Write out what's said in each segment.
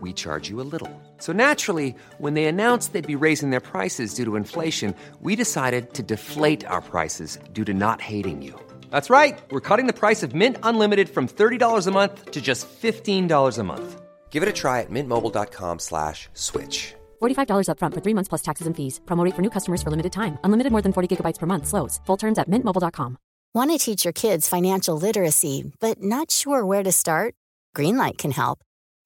we charge you a little. So naturally, when they announced they'd be raising their prices due to inflation, we decided to deflate our prices due to not hating you. That's right. We're cutting the price of Mint Unlimited from $30 a month to just $15 a month. Give it a try at mintmobile.com slash switch. $45 upfront for three months plus taxes and fees. Promo rate for new customers for limited time. Unlimited more than 40 gigabytes per month. Slows. Full terms at mintmobile.com. Want to teach your kids financial literacy, but not sure where to start? Greenlight can help.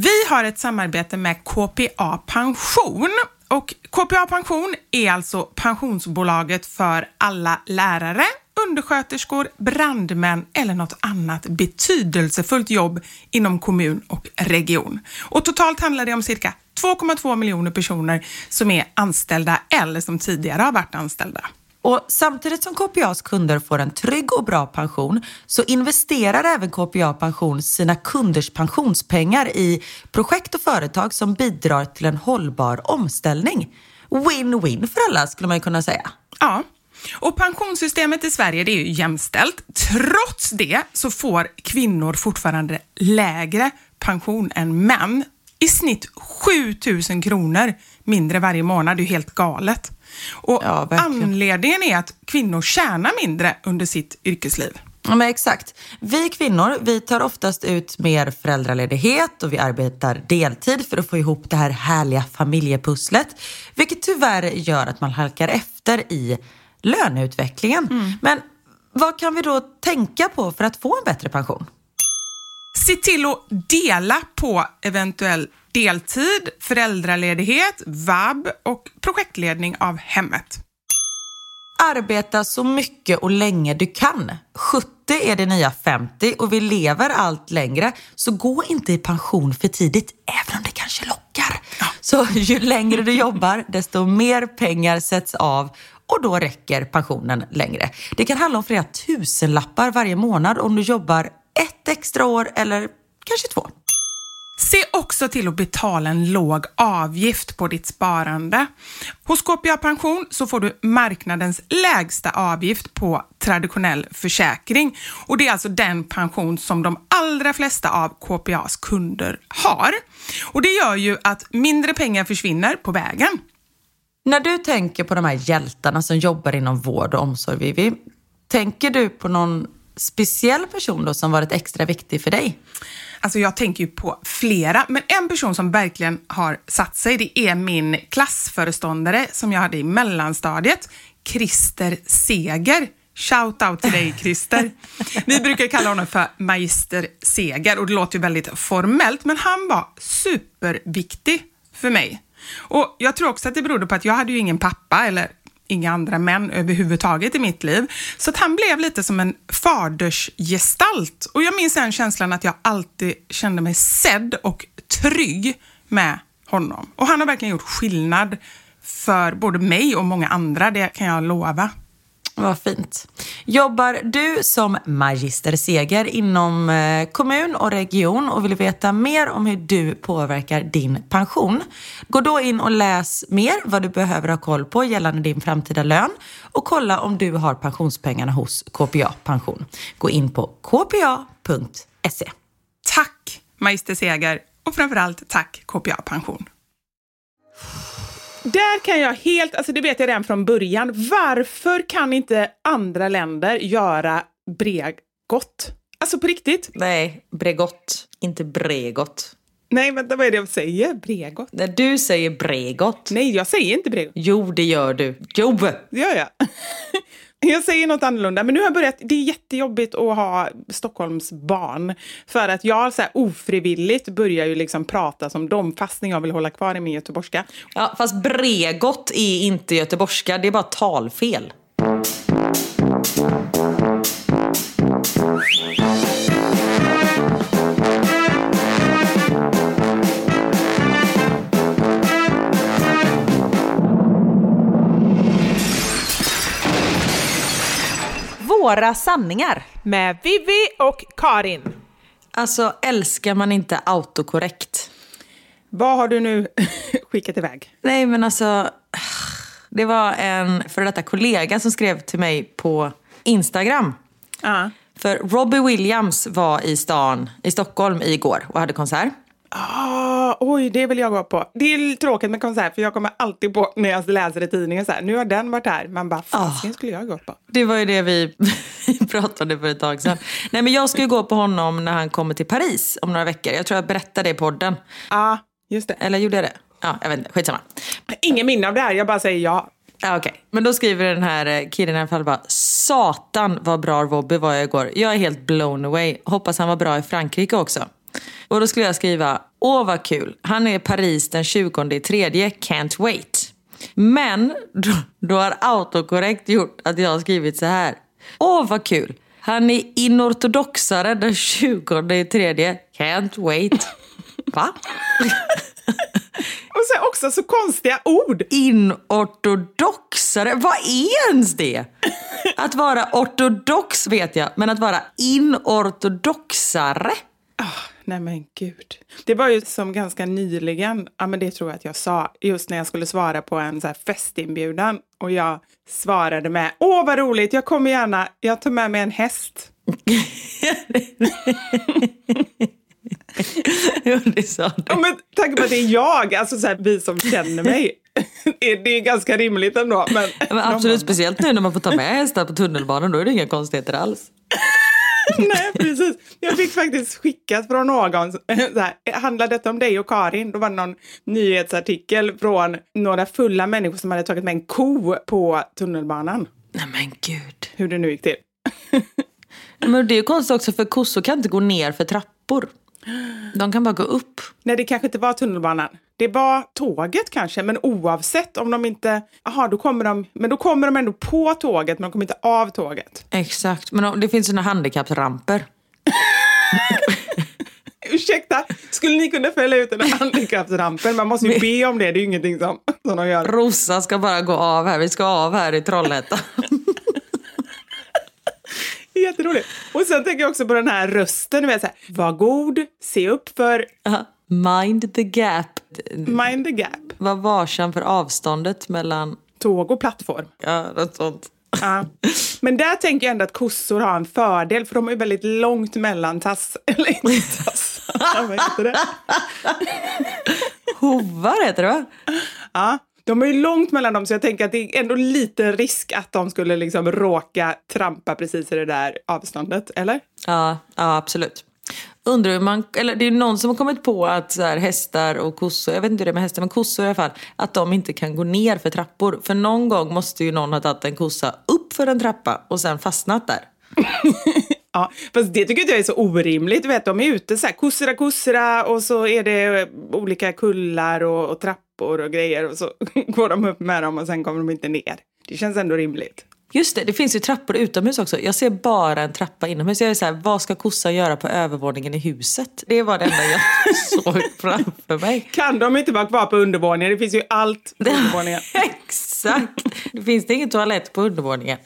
Vi har ett samarbete med KPA Pension och KPA Pension är alltså pensionsbolaget för alla lärare, undersköterskor, brandmän eller något annat betydelsefullt jobb inom kommun och region. Och totalt handlar det om cirka 2,2 miljoner personer som är anställda eller som tidigare har varit anställda. Och samtidigt som KPAs kunder får en trygg och bra pension så investerar även KPA Pension sina kunders pensionspengar i projekt och företag som bidrar till en hållbar omställning. Win-win för alla skulle man kunna säga. Ja, och pensionssystemet i Sverige det är ju jämställt. Trots det så får kvinnor fortfarande lägre pension än män. I snitt 7000 kronor mindre varje månad. Det är ju helt galet. Och Ja, anledningen är att kvinnor tjänar mindre under sitt yrkesliv. Ja, men exakt. Vi kvinnor, vi tar oftast ut mer föräldraledighet och vi arbetar deltid för att få ihop det här härliga familjepusslet. Vilket tyvärr gör att man halkar efter i löneutvecklingen. Men vad kan vi då tänka på för att få en bättre pension? Se till att dela på eventuell deltid, föräldraledighet, vab och projektledning av hemmet. Arbeta så mycket och länge du kan. 70 är det nya 50 och vi lever allt längre. Så gå inte i pension för tidigt, även om det kanske lockar. Så ju längre du jobbar, desto mer pengar sätts av och då räcker pensionen längre. Det kan handla om flera tusenlappar varje månad om du jobbar ett extra år eller kanske två. Se också till att betala en låg avgift på ditt sparande. Hos KPA Pension så får du marknadens lägsta avgift på traditionell försäkring och det är alltså den pension som de allra flesta av KPAs kunder har. Och det gör ju att mindre pengar försvinner på vägen. När du tänker på de här hjältarna som jobbar inom vård och omsorg, Vivi, tänker du på någon speciell person då som varit extra viktig för dig? Alltså jag tänker ju på flera, men en person som verkligen har satt sig, det är min klassföreståndare som jag hade i mellanstadiet, Christer Seger. Shout out till dig Christer. Vi brukar kalla honom för Magister Seger och det låter ju väldigt formellt, men han var superviktig för mig. Och jag tror också att det berodde på att jag hade ju ingen pappa eller inga andra män överhuvudtaget i mitt liv. Så att han blev lite som en fadersgestalt. Och jag minns den känslan att jag alltid kände mig sedd och trygg med honom. Och han har verkligen gjort skillnad för både mig och många andra, det kan jag lova. Vad fint. Jobbar du som magister Seger inom eh, kommun och region och vill veta mer om hur du påverkar din pension? Gå då in och läs mer vad du behöver ha koll på gällande din framtida lön och kolla om du har pensionspengarna hos KPA Pension. Gå in på kpa.se. Tack Magister Seger och framförallt tack KPA Pension. Där kan jag helt, alltså det vet jag redan från början, varför kan inte andra länder göra Bregott? Alltså på riktigt? Nej, Bregott, inte Bregott. Nej, vänta, vad är det jag säger? Bregott? När du säger Bregott. Nej, jag säger inte Bregott. Jo, det gör du. Jo! Det gör jag. Jag säger något annorlunda, men nu har jag börjat, det är jättejobbigt att ha Stockholms barn. För att jag så här ofrivilligt börjar ju liksom prata som dem, fastän jag vill hålla kvar i min göteborgska. Ja, fast Bregott är inte göteborgska, det är bara talfel. Våra sanningar. Med Vivi och Karin. Alltså, älskar man inte autokorrekt? Vad har du nu skickat iväg? Nej, men alltså... Det var en för detta kollega som skrev till mig på Instagram. Ja. För Robbie Williams var i stan, i Stockholm igår och hade konsert. Ah, oj, det vill jag gå på. Det är tråkigt med konsert, för jag kommer alltid på när jag läser i tidningen så här, nu har den varit här. Man bara, fasiken skulle jag gå på. Det var ju det vi pratade för ett tag sedan. Nej, men jag ska ju gå på honom när han kommer till Paris om några veckor. Jag tror jag berättade det i podden. Ja, just det. Eller gjorde jag det? Ja, jag vet inte. Skitsamma. Ingen minne av det här, jag bara säger ja. Ja, Okej, men då skriver den här eh, killen i alla fall bara Satan vad bra Robbie var jag igår. Jag är helt blown away. Hoppas han var bra i Frankrike också. Och då skulle jag skriva Åh vad kul. Han är i Paris den 20 i tredje. Can't wait. Men då, då har autokorrekt gjort att jag har skrivit så här. Åh vad kul. Han är inortodoxare den 20 i tredje. Can't wait. Va? Och sen också så konstiga ord. Inortodoxare? Vad är ens det? Att vara ortodox vet jag, men att vara inortodoxare? Nej men gud. Det var ju som ganska nyligen, ja men det tror jag att jag sa, just när jag skulle svara på en så festinbjudan och jag svarade med Åh vad roligt, jag kommer gärna, jag tar med mig en häst. Jo, det sa du. Ja, men tanke på att det är jag, alltså så här, vi som känner mig. Det är, ganska rimligt ändå. Men, Men absolut, speciellt nu när man får ta med hästar på tunnelbanan, då är det inga konstigheter alls. Nej, precis. Jag fick faktiskt skickat från någon, så här, handlar detta om dig och Karin? Då var det någon nyhetsartikel från några fulla människor som hade tagit med en ko på tunnelbanan. Nej men gud. Hur det nu gick till. Men det är ju konstigt också för kossor kan inte gå ner för trappor. De kan bara gå upp. Nej, det kanske inte var tunnelbanan. Det var tåget kanske, men oavsett om de inte... Jaha, då kommer de... Men då kommer de ändå på tåget, men de kommer inte av tåget. Exakt, men om- det finns såna handikappsramper. Ursäkta, skulle ni kunna fälla ut den här handikappsrampen? Man måste ju be om det, det är ju ingenting som, som de gör. Rosa ska bara gå av här, vi ska av här i Trollhättan. Jätteroligt. Och sen tänker jag också på den här rösten, vet så här, var god, se upp för, Ja. Mind the gap. mind the gap, Var varsam för avståndet mellan... tåg och plattform. Ja, något sånt. Ja. Men där tänker jag ändå att kossor har en fördel, för de är väldigt långt mellan tass... Eller inte tassarna, vad heter det? Hovar heter det va? Ja, de är ju långt mellan dem, så jag tänker att det är ändå lite risk att de skulle liksom råka trampa precis i det där avståndet, eller? Ja, ja absolut. Undrar hur man, eller det är någon som har kommit på att så här, hästar och kossor, jag vet inte hur det är med hästar, men kossor i alla fall, att de inte kan gå ner för trappor. För någon gång måste ju någon ha tagit en kossa upp för en trappa och sen fastnat där. Ja, fast det tycker inte jag är så orimligt. Du vet, de är ute så här, kussera, kussera och så är det olika kullar och, och trappor och grejer och så går de upp med dem och sen kommer de inte ner. Det känns ändå rimligt. Just det, det finns ju trappor utomhus också. Jag ser bara en trappa inomhus. Jag är så här, vad ska kossan göra på övervåningen i huset? Det var det enda jag såg framför mig. Kan de inte vara kvar på undervåningen? Det finns ju allt på undervåningen. Exakt! Det finns det ingen toalett på undervåningen.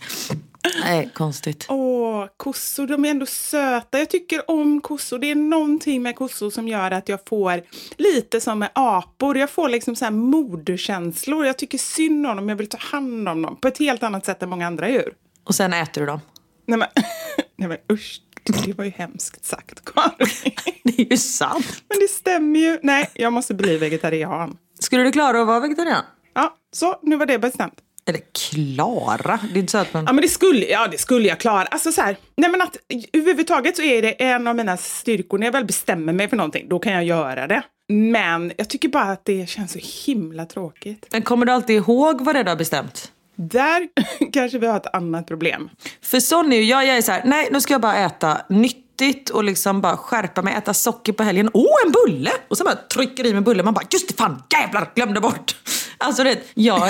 Nej, konstigt. Åh, kossor, de är ändå söta. Jag tycker om kossor. Det är någonting med kossor som gör att jag får lite som med apor. Jag får liksom så här moderkänslor. Jag tycker synd om dem. Jag vill ta hand om dem på ett helt annat sätt än många andra djur. Och sen äter du dem. Nej, men, Nej men usch, det var ju hemskt sagt Karin. Det är ju sant. Men det stämmer ju. Nej, jag måste bli vegetarian. Skulle du klara att vara vegetarian? Ja, så nu var det bestämt. Eller klara? Det är inte så att man... Ja men det skulle, ja, det skulle jag klara. Alltså så här, nej men att överhuvudtaget så är det en av mina styrkor. När jag väl bestämmer mig för någonting, då kan jag göra det. Men jag tycker bara att det känns så himla tråkigt. Men kommer du alltid ihåg vad det är du har bestämt? Där kanske vi har ett annat problem. För sån är ju jag. Jag är så här, nej nu ska jag bara äta nyttigt och liksom bara skärpa mig. Äta socker på helgen. Åh, oh, en bulle! Och så bara trycker i mig bullen. Man bara, just det fan, jävlar, glömde bort. Alltså det, jag,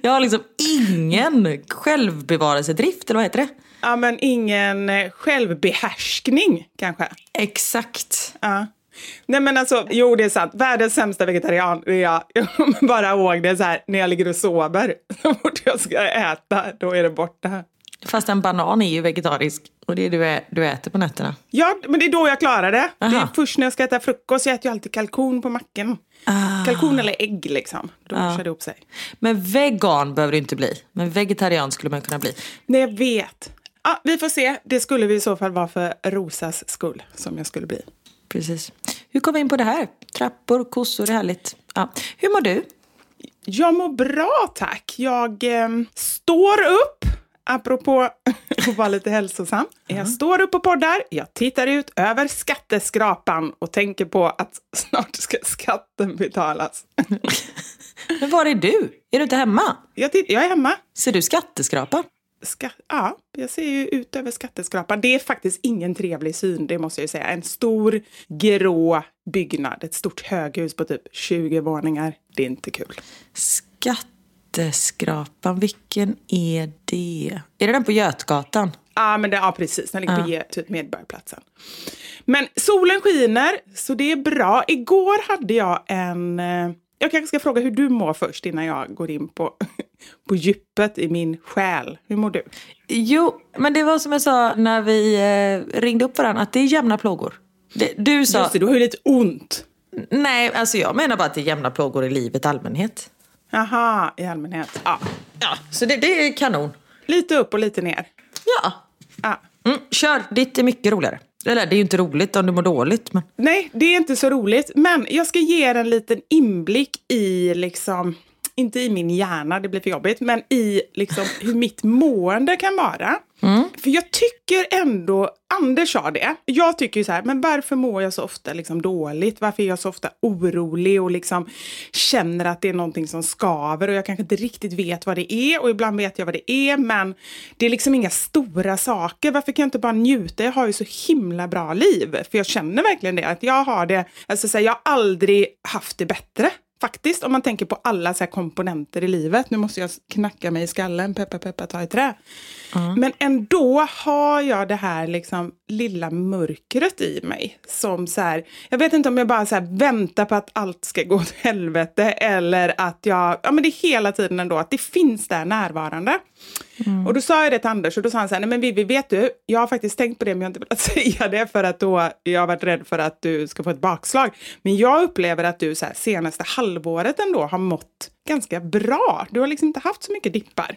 jag har liksom ingen självbevarelsedrift, eller vad heter det? Ja, men ingen eh, självbehärskning kanske. Exakt. Ja. Nej men alltså, jo det är sant. Världens sämsta vegetarian är jag. Jag kommer bara ihåg det så här när jag ligger och sover. Så fort jag ska äta, då är det borta. Fast en banan är ju vegetarisk och det är du, ä- du äter på nätterna. Ja, men det är då jag klarar det. Det är Aha. först när jag ska äta frukost. Jag äter ju alltid kalkon på macken. Kalkon eller ägg liksom. Då kör det ihop sig. Men vegan behöver du inte bli. Men vegetarian skulle man kunna bli. Nej, jag vet. Ja, vi får se. Det skulle vi i så fall vara för Rosas skull som jag skulle bli. Precis. Hur kom vi in på det här? Trappor, kossor, det är härligt. Ja. Hur mår du? Jag mår bra tack. Jag eh, står upp, apropå att vara lite hälsosam. Jag står upp och poddar, jag tittar ut över skatteskrapan och tänker på att snart ska skatten betalas. Men var är du? Är du inte hemma? Jag, jag är hemma. Ser du skatteskrapa? Ska, ja, jag ser ju ut över skatteskrapan. Det är faktiskt ingen trevlig syn, det måste jag ju säga. En stor grå byggnad, ett stort höghus på typ 20 våningar. Det är inte kul. Skatteskrapan, vilken är det? Är det den på Götgatan? Ja, men det, ja precis. Den ligger på Ge- typ Medborgarplatsen. Men solen skiner, så det är bra. Igår hade jag en... eh, Jag kanske ska fråga hur du mår först innan jag går in på, på djupet i min själ. Hur mår du? Jo, men det var som jag sa när vi eh, ringde upp varandra, att det är jämna plågor. Det, du sa... Just det, du har ju lite ont. Nej, alltså jag menar bara att det är jämna plågor i livet allmänhet. Jaha, i allmänhet. Ja. Ja, så det, det är kanon. Lite upp och lite ner. Ja. Ja. Mm, kör, ditt är mycket roligare. Eller det är ju inte roligt om du mår dåligt. Men... Nej, det är inte så roligt. Men jag ska ge er en liten inblick i, liksom, inte i min hjärna, det blir för jobbigt, men i liksom, hur mitt mående kan vara. Mm. För jag tycker ändå, Anders sa det, jag tycker ju så här, men varför mår jag så ofta liksom dåligt? Varför är jag så ofta orolig och liksom känner att det är någonting som skaver och jag kanske inte riktigt vet vad det är och ibland vet jag vad det är men det är liksom inga stora saker. Varför kan jag inte bara njuta? Jag har ju så himla bra liv. För jag känner verkligen det, att jag har det, alltså så här, jag har aldrig haft det bättre. Faktiskt, om man tänker på alla så komponenter i livet. Nu måste jag knacka mig i skallen, peppa peppa ta i trä. Men ändå har jag det här liksom lilla mörkret i mig. Som så här, jag vet inte om jag bara så här väntar på att allt ska gå åt helvete eller att jag, ja men det är hela tiden ändå att det finns där närvarande. Och då sa jag det till Anders och då sa han så här, nej men Vivi, vet du, jag har faktiskt tänkt på det men jag har inte velat säga det för att då jag har varit rädd för att du ska få ett bakslag. Men jag upplever att du så här, senaste halvåret ändå har mått ganska bra. Du har liksom inte haft så mycket dippar.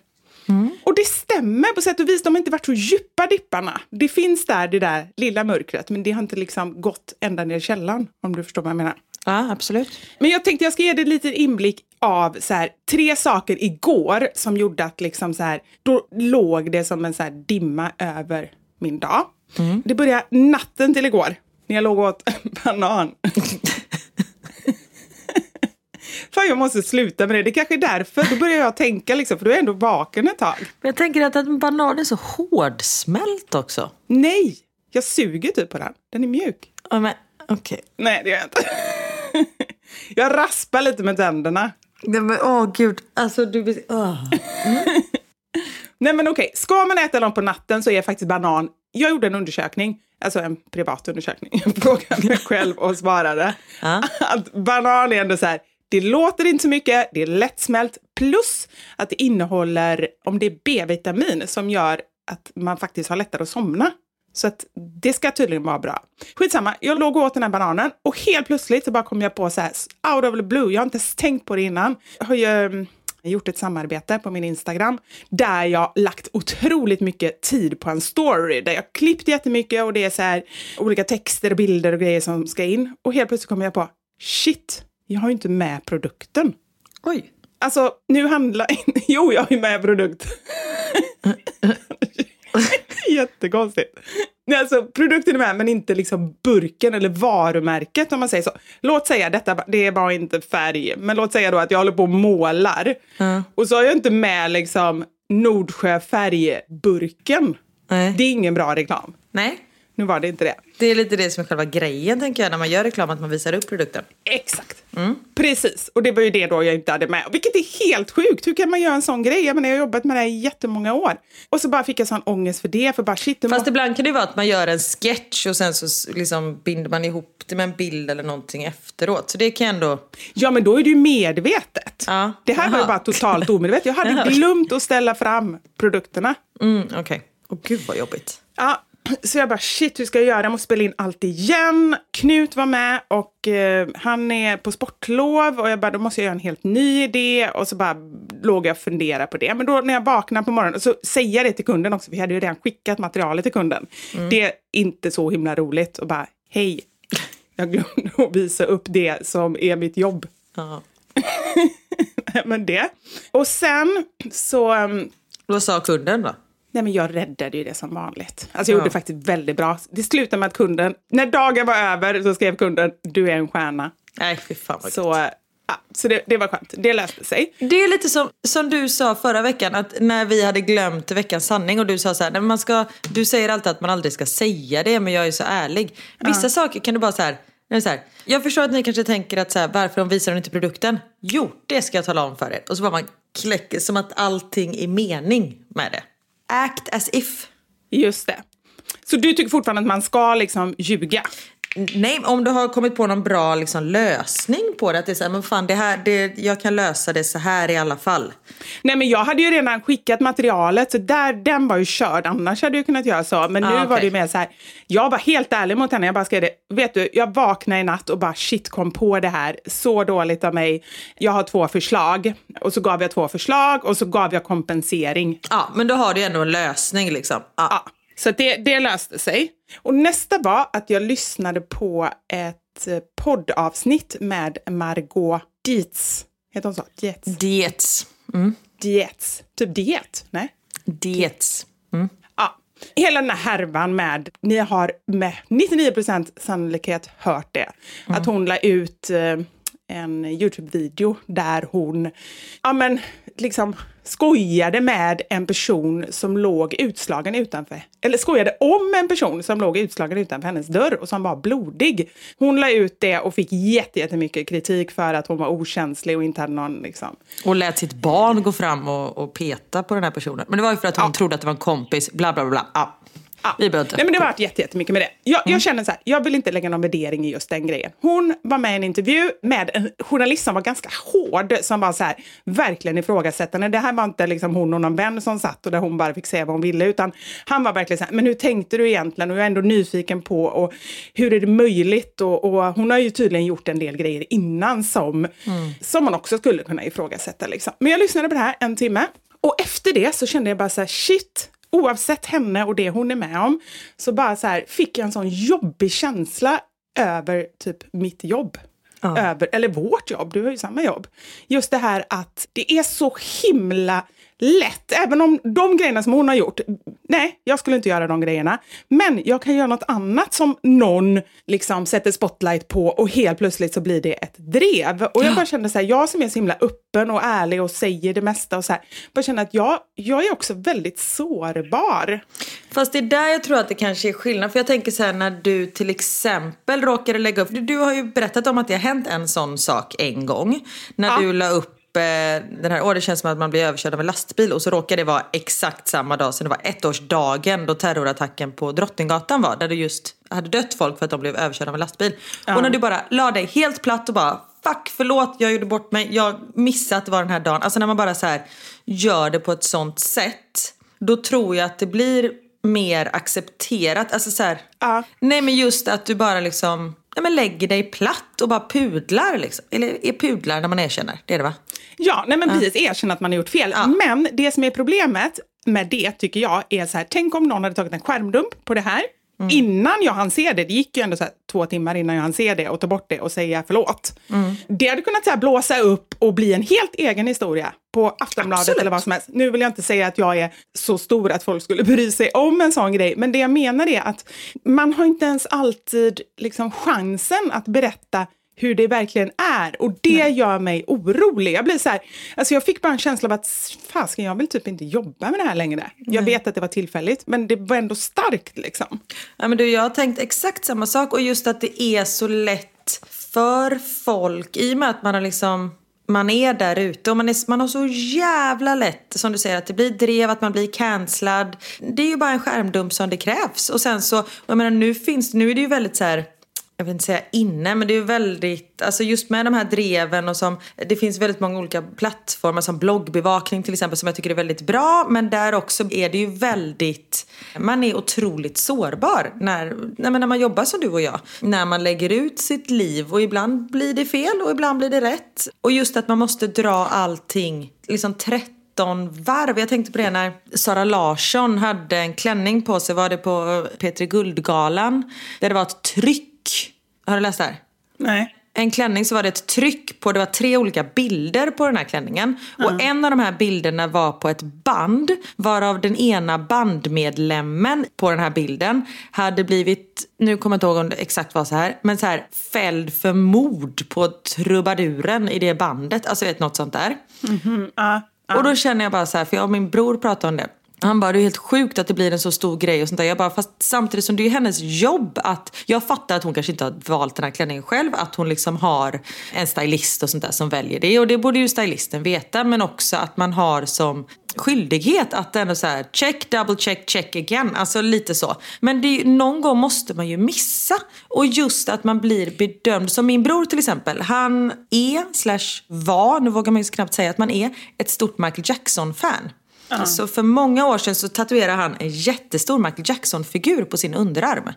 Och det stämmer på sätt och vis. De har inte varit så djupa dipparna. Det finns där, det där lilla mörkret, men det har inte liksom gått ända ner i källaren, om du förstår vad jag menar. Ja, absolut. Men jag tänkte jag ska ge dig lite inblick av så här, tre saker igår som gjorde att liksom så här, då låg det som en så här dimma över min dag. Det började natten till igår, när jag låg och åt banan. Fan, jag måste sluta med det. Det kanske är därför. Då börjar jag tänka, liksom, för då är jag ändå vaken ett tag. Men jag tänker att en banan är så hårdsmält också. Nej, jag suger typ på den. Den är mjuk. Ja, men okej. Nej, det gör jag inte. jag raspar lite med tänderna. Nej, men åh gud. Alltså du... blir- åh. Nej men okej, ska man äta dem på natten så är faktiskt banan... Jag gjorde en undersökning, alltså en privat undersökning. Jag frågade mig själv och svarade Ja. att banan är ändå så här, det låter inte så mycket, det är lättsmält, plus att det innehåller, om det är B-vitamin som gör att man faktiskt har lättare att somna. Så att det ska tydligen vara bra. Skitsamma, jag låg och åt den här bananen och helt plötsligt så bara kom jag på så här, out of the blue, jag har inte ens tänkt på det innan. Jag har ju, gjort ett samarbete på min Instagram där jag lagt otroligt mycket tid på en story där jag klippt jättemycket och det är så här olika texter och bilder och grejer som ska in. Och helt plötsligt kommer jag på, shit, jag har ju inte med produkten. Oj. Alltså, nu handlar... Jo, jag har ju med produkt. Jättekonstigt. Nej, alltså, produkten är med, men inte liksom burken eller varumärket om man säger så. Låt säga, detta det är bara inte färg, men låt säga då att jag håller på och målar. Mm. Och så har jag inte med liksom Nordsjö färgburken. Nej. Det är ingen bra reklam. Nej. Nu var det inte det. Det är lite det som är själva grejen tänker jag när man gör reklam, att man visar upp produkten. Exakt. Precis. Och det var ju det då jag inte hade med. Vilket är helt sjukt. Hur kan man göra en sån grej? Jag menar, jag har jobbat med det här i jättemånga år. Och så bara fick jag sån ångest för det. För bara shit, Fast ibland kan det vara att man gör en sketch och sen så liksom binder man ihop det med en bild eller någonting efteråt. Så det kan ändå... Ja, men då är det ju medvetet. Ja. Det här var ju bara totalt omedvetet. Jag hade glömt att ställa fram produkterna. Mm, Okej. Åh gud vad jobbigt. Ja, så jag bara shit, hur ska jag göra? Jag måste spela in allt igen. Knut var med och eh, han är på sportlov och jag bara, då måste jag göra en helt ny idé. Och så bara låg jag och funderade på det. Men då när jag vaknar på morgonen så säger jag det till kunden också, för jag hade ju redan skickat materialet till kunden. Det är inte så himla roligt och bara, hej, jag glömde att visa upp det som är mitt jobb. Ja. men det. Och sen så... um, Vad sa kunden då? Nej, men jag räddade ju det som vanligt. Alltså jag Ja. gjorde faktiskt väldigt bra. Det slutade med att kunden, när dagen var över så skrev kunden, du är en stjärna. Nej fy fan vad Så, ja, så det, det var skönt. Det löste sig. Det är lite som, som du sa förra veckan, att när vi hade glömt veckans sanning och du sa så här, man ska, du säger alltid att man aldrig ska säga det, men jag är så ärlig. Vissa saker kan du bara så här, så här, jag förstår att ni kanske tänker att så här, varför de visar inte produkten? Jo, det ska jag tala om för er. Och så bara man kläcker som att allting är mening med det. Act as if. Just det. Så du tycker fortfarande att man ska liksom ljuga? Nej, om du har kommit på någon bra liksom, lösning på det. Att det är så här, men fan, det här, det, jag kan lösa det så här i alla fall. Nej men jag hade ju redan skickat materialet så där, den var ju körd. Annars hade jag kunnat göra så. Men nu Ah, var det ju mer så här. Jag var helt ärlig mot henne. Jag bara skrev det. Vet du, jag vaknade i natt och bara shit kom på det här. Så dåligt av mig. Jag har två förslag. Och så gav jag två förslag och så gav jag kompensering. Ja, men då har du ändå en lösning liksom. Ja. Ja, så det, det löste sig. Och nästa var att jag lyssnade på ett eh, poddavsnitt med Margot Dietz. Heter hon så? Dietz? Diets. Dietz. Typ diet? Nej? Diets. Ja, hela den här härvan med, ni har med 99% sannolikhet hört det, att hon la ut eh, en YouTube-video där hon, ja men liksom skojade med en person som låg utslagen utanför, eller skojade om en person som låg utslagen utanför hennes dörr och som var blodig. Hon la ut det och fick jätte- jättemycket kritik för att hon var okänslig och inte hade någon liksom, Och lät sitt barn gå fram och, och peta på den här personen. Men det var ju för att hon Ja. trodde att det var en kompis. Bla bla bla. Ja. Ja. Vi behöver inte. Nej, men det har varit jätte- jättemycket med det. Jag, jag känner så här, jag vill inte lägga någon värdering i just den grejen. Hon var med i en intervju med en journalist som var ganska hård, som var så här, verkligen ifrågasättande. Det här var inte liksom hon och någon vän som satt och där hon bara fick säga vad hon ville, utan han var verkligen så här, men hur tänkte du egentligen? Och jag är ändå nyfiken på, och hur är det möjligt? Och, och hon har ju tydligen gjort en del grejer innan som, som man också skulle kunna ifrågasätta. Liksom. Men jag lyssnade på det här en timme, och efter det så kände jag bara så här, shit, oavsett henne och det hon är med om, så bara så här, fick jag en sån jobbig känsla över typ mitt jobb. Över, eller vårt jobb, du har ju samma jobb. Just det här att det är så himla lätt, även om de grejerna som hon har gjort, nej, jag skulle inte göra de grejerna. Men jag kan göra något annat som någon liksom sätter spotlight på och helt plötsligt så blir det ett drev. Och jag bara kände så här, jag som är så himla öppen och ärlig och säger det mesta och så här, bara känner att jag, jag är också väldigt sårbar. Fast det är där jag tror att det kanske är skillnad. För jag tänker så här när du till exempel råkade lägga upp. Du, du har ju berättat om att det har hänt en sån sak en gång. När Ja. du la upp den här, åh det känns som att man blir överkörd av en lastbil. Och så råkade det vara exakt samma dag som det var ettårsdagen då terrorattacken på Drottninggatan var. Där det just hade dött folk för att de blev överkörda av en lastbil. Och när du bara la dig helt platt och bara Fuck förlåt jag gjorde bort mig, jag missade att det var den här dagen. Alltså när man bara så här gör det på ett sånt sätt. Då tror jag att det blir mer accepterat. Alltså så här, Ja. Nej men just att du bara liksom nej, men lägger dig platt och bara pudlar. Liksom. Eller är pudlar när man erkänner? Det är det va? Ja, nej men precis. Erkänna att man har gjort fel. Ja. Men det som är problemet med det tycker jag är så här, tänk om någon hade tagit en skärmdump på det här. Mm. Innan jag hann se det, det gick ju ändå så här, två timmar innan jag hann se det och ta bort det och säga förlåt. Mm. Det hade kunnat så här, blåsa upp och bli en helt egen historia på Aftonbladet Absolut. eller vad som helst. Nu vill jag inte säga att jag är så stor att folk skulle bry sig om en sån grej, men det jag menar är att man har inte ens alltid liksom, chansen att berätta hur det verkligen är. Och det gör mig orolig. Jag blir så här, alltså jag fick bara en känsla av att fasken, jag vill typ inte jobba med det här längre. Jag vet att det var tillfälligt, men det var ändå starkt liksom. Ja, men du, jag har tänkt exakt samma sak och just att det är så lätt för folk i och med att man har liksom man är där ute och man, är, man har så jävla lätt, som du säger, att det blir drev, att man blir cancellad. Det är ju bara en skärmdump som det krävs. Och sen så, jag menar nu finns nu är det ju väldigt så här jag vill inte säga inne, men det är väldigt, alltså just med de här dreven och som, det finns väldigt många olika plattformar som bloggbevakning till exempel som jag tycker är väldigt bra, men där också är det ju väldigt, man är otroligt sårbar när, när man jobbar som du och jag. När man lägger ut sitt liv och ibland blir det fel och ibland blir det rätt. Och just att man måste dra allting, liksom 30 varv. Jag tänkte på det när Sara Larsson hade en klänning på sig, var det på Petri Guldgalan, där det var ett tryck. Har du läst det här? Nej. En klänning så var det ett tryck på, det var tre olika bilder på den här klänningen. Och en av de här bilderna var på ett band, varav den ena bandmedlemmen på den här bilden hade blivit, nu kommer jag inte ihåg om det exakt var så här, men så här fälld för mord på trubaduren i det bandet. Alltså vet något sånt där. Ja. Och då känner jag bara så här, för jag och min bror pratade om det. Han bara, det är helt sjukt att det blir en så stor grej och sånt där. Jag bara, fast samtidigt som det är hennes jobb att... Jag fattar att hon kanske inte har valt den här klänningen själv. Att hon liksom har en stylist och sånt där som väljer det. Och det borde ju stylisten veta. Men också att man har som skyldighet att ändå så här check, double check, check again. Alltså lite så. Men det är, någon gång måste man ju missa. Och just att man blir bedömd. Som min bror till exempel. Han är, slash var, nu vågar man ju knappt säga att man är, ett stort Michael Jackson-fan. Så för många år sedan så tatuerade han en jättestor Michael Jackson-figur på sin underarm. Då.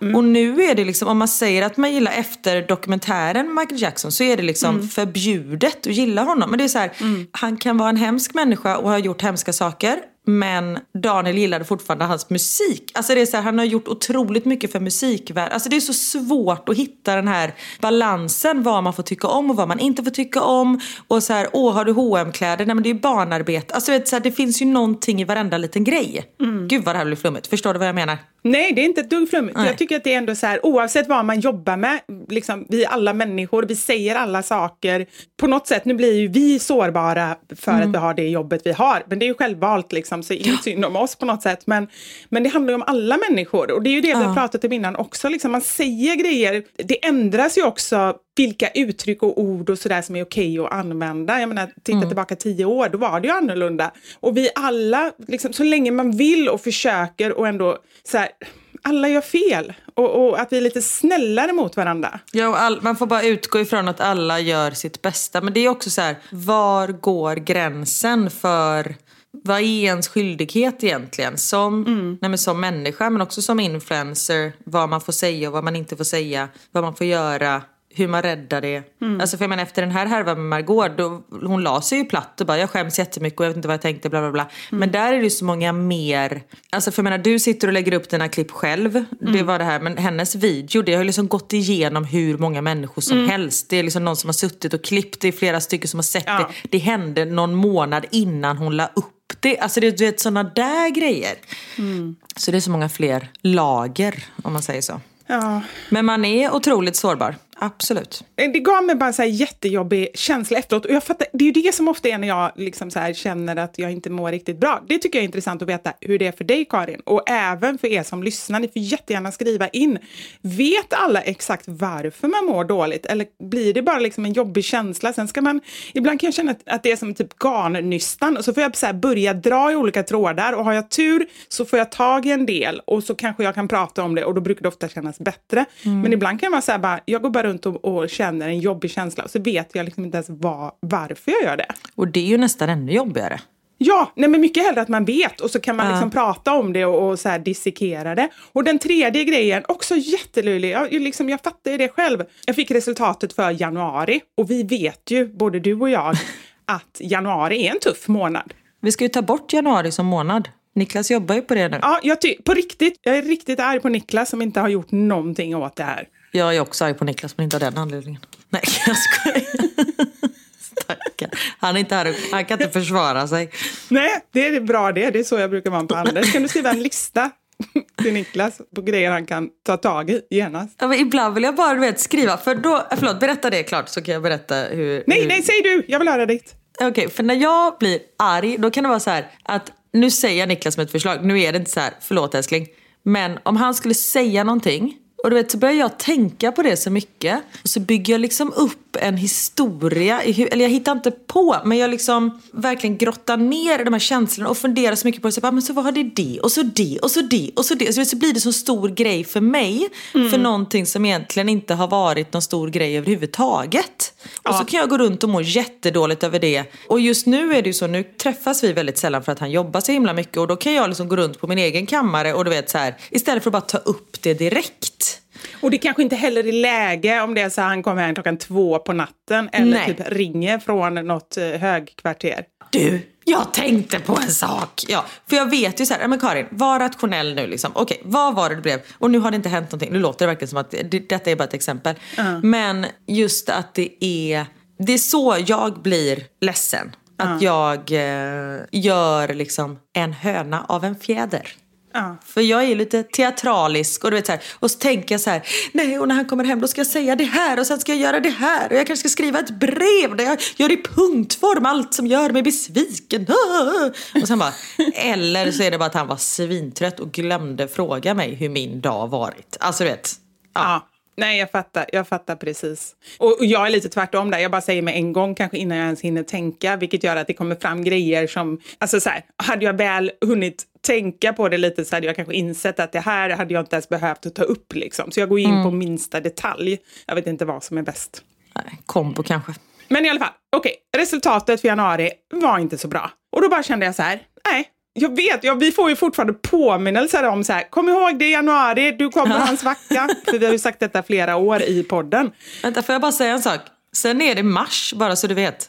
Mm. Och nu är det liksom, om man säger att man gillar efter dokumentären Michael Jackson så är det liksom förbjudet att gilla honom. Men det är så här, han kan vara en hemsk människa och ha gjort hemska saker. Men Daniel gillade fortfarande hans musik. Alltså det är så här, han har gjort otroligt mycket för musikvärlden. Alltså det är så svårt att hitta den här balansen. Vad man får tycka om och vad man inte får tycka om. Och så här, åh har du hm kläder Nej men det är ju barnarbete. Alltså vet, så här, det finns ju någonting i varenda liten grej. Gud vad det här blir flummigt. Förstår du vad jag menar? Nej, det är inte ett dugg flummigt. Nej. Jag tycker att det är ändå så här, oavsett vad man jobbar med, liksom, vi är alla människor, vi säger alla saker. På något sätt, nu blir ju vi sårbara för Mm. att vi har det jobbet vi har, men det är ju självvalt, liksom, så inget synd om oss på något sätt. Men, men det handlar ju om alla människor och det är ju det vi har pratat om innan också. Liksom, man säger grejer, det ändras ju också vilka uttryck och ord och sådär som är okej att använda. Jag menar, titta Mm. tillbaka tio år, då var det ju annorlunda. Och vi alla, liksom, så länge man vill och försöker och ändå så här, alla gör fel. Och, och att vi är lite snällare mot varandra. Ja, och all, man får bara utgå ifrån att alla gör sitt bästa. Men det är också så här, var går gränsen för vad är ens skyldighet egentligen? Som, nej men som människa men också som influencer. Vad man får säga och vad man inte får säga. Vad man får göra. Hur man räddar det. Alltså för jag menar, efter den här härvan med Margot, då, hon la sig ju platt och bara jag skäms jättemycket och jag vet inte vad jag tänkte bla bla bla. Men där är det ju så många mer, alltså för jag menar du sitter och lägger upp dina klipp själv. Det var det här, men hennes video det har ju liksom gått igenom hur många människor som helst. Det är liksom någon som har suttit och klippt, det är flera stycken som har sett Ja. det. Det hände någon månad innan hon la upp det. Alltså det vet sådana där grejer. Så det är så många fler lager om man säger så. Ja. Men man är otroligt sårbar, absolut. Det gav mig bara en så här jättejobbig känsla efteråt. Och jag fattar, det är ju det som ofta är när jag liksom så här känner att jag inte mår riktigt bra. Det tycker jag är intressant att veta hur det är för dig Karin. Och även för er som lyssnar. Ni får jättegärna skriva in. Vet alla exakt varför man mår dåligt? Eller blir det bara liksom en jobbig känsla? Sen ska man, ibland kan jag känna att, att det är som typ garnnystan. Och så får jag så börja dra i olika trådar. Och har jag tur så får jag tag i en del. Och så kanske jag kan prata om det. Och då brukar det ofta kännas bättre. Men ibland kan jag vara så här bara, jag går bara runt och, och känner en jobbig känsla. Så vet jag liksom inte ens var, varför jag gör det. Och det är ju nästan ännu jobbigare. Ja, nej men mycket hellre att man vet och så kan man liksom prata om det och, och så här dissekera det. Och den tredje grejen, också jättelöjlig, jag, jag liksom, jag fattar ju det själv. Jag fick resultatet för januari och vi vet ju, både du och jag, att januari är en tuff månad. Vi ska ju ta bort januari som månad. Niklas jobbar ju på det nu. Ja, jag ty- på riktigt, jag är riktigt arg på Niklas som inte har gjort någonting åt det här. Jag är också arg på Niklas men inte av den anledningen. Nej, jag skojar. Han är inte här han kan inte försvara sig. Nej, det är bra det. Det är så jag brukar vara på Anders. Kan du skriva en lista till Niklas på grejer han kan ta tag i genast? Ja, men ibland vill jag bara du vet, skriva, för då, förlåt berätta det klart så kan jag berätta hur... Nej, hur... nej, säg du! Jag vill höra ditt. Okej, för när jag blir arg då kan det vara så här att nu säger jag Niklas med ett förslag, nu är det inte så här, förlåt älskling. Men om han skulle säga någonting och du vet så börjar jag tänka på det så mycket och så bygger jag liksom upp en historia, eller jag hittar inte på men jag liksom verkligen grottar ner de här känslorna och funderar så mycket på det. Så, bara, men så vad har det det och så det och så det och så det. Så, så blir det så stor grej för mig för någonting som egentligen inte har varit någon stor grej överhuvudtaget. Och så kan jag gå runt och må jättedåligt över det. Och just nu är det ju så, nu träffas vi väldigt sällan för att han jobbar så himla mycket. Och då kan jag liksom gå runt på min egen kammare och du vet så här, istället för att bara ta upp det direkt. Och det kanske inte heller är läge om det är så att han kommer hem klockan två på natten eller Nej. typ ringer från något eh, högkvarter. Du, jag tänkte på en sak. Ja, för jag vet ju så här, men Karin, var rationell nu liksom. Okej, vad var det du blev? Och nu har det inte hänt någonting. Nu låter det verkligen som att det, detta är bara ett exempel. Men just att det är, det är så jag blir ledsen. Att jag eh, gör liksom en höna av en fjäder. Ja. För jag är lite teatralisk och du vet så här, och så tänker jag så här, nej och när han kommer hem då ska jag säga det här och sen ska jag göra det här och jag kanske ska skriva ett brev där jag gör i punktform allt som gör mig besviken. Och sen bara, eller så är det bara att han var svintrött och glömde fråga mig hur min dag varit. Alltså du vet, Ja. Nej, jag fattar. Jag fattar precis. Och och jag är lite tvärtom där. Jag bara säger med en gång, kanske innan jag ens hinner tänka, vilket gör att det kommer fram grejer som... Alltså så här, hade jag väl hunnit tänka på det lite så hade jag kanske insett att det här hade jag inte ens behövt att ta upp. Liksom. Så jag går in på minsta detalj. Jag vet inte vad som är bäst. nej, kombo kanske. Men i alla fall, okej, resultatet för januari var inte så bra. Och då bara kände jag så här, nej, jag vet, ja, vi får ju fortfarande påminnelser om så här, kom ihåg det är januari, du kommer ha en svacka. För vi har ju sagt detta flera år i podden. Vänta, får jag bara säga en sak? Sen är det mars, bara så du vet.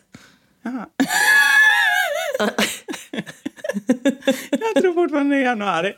Jag tror fortfarande det är januari.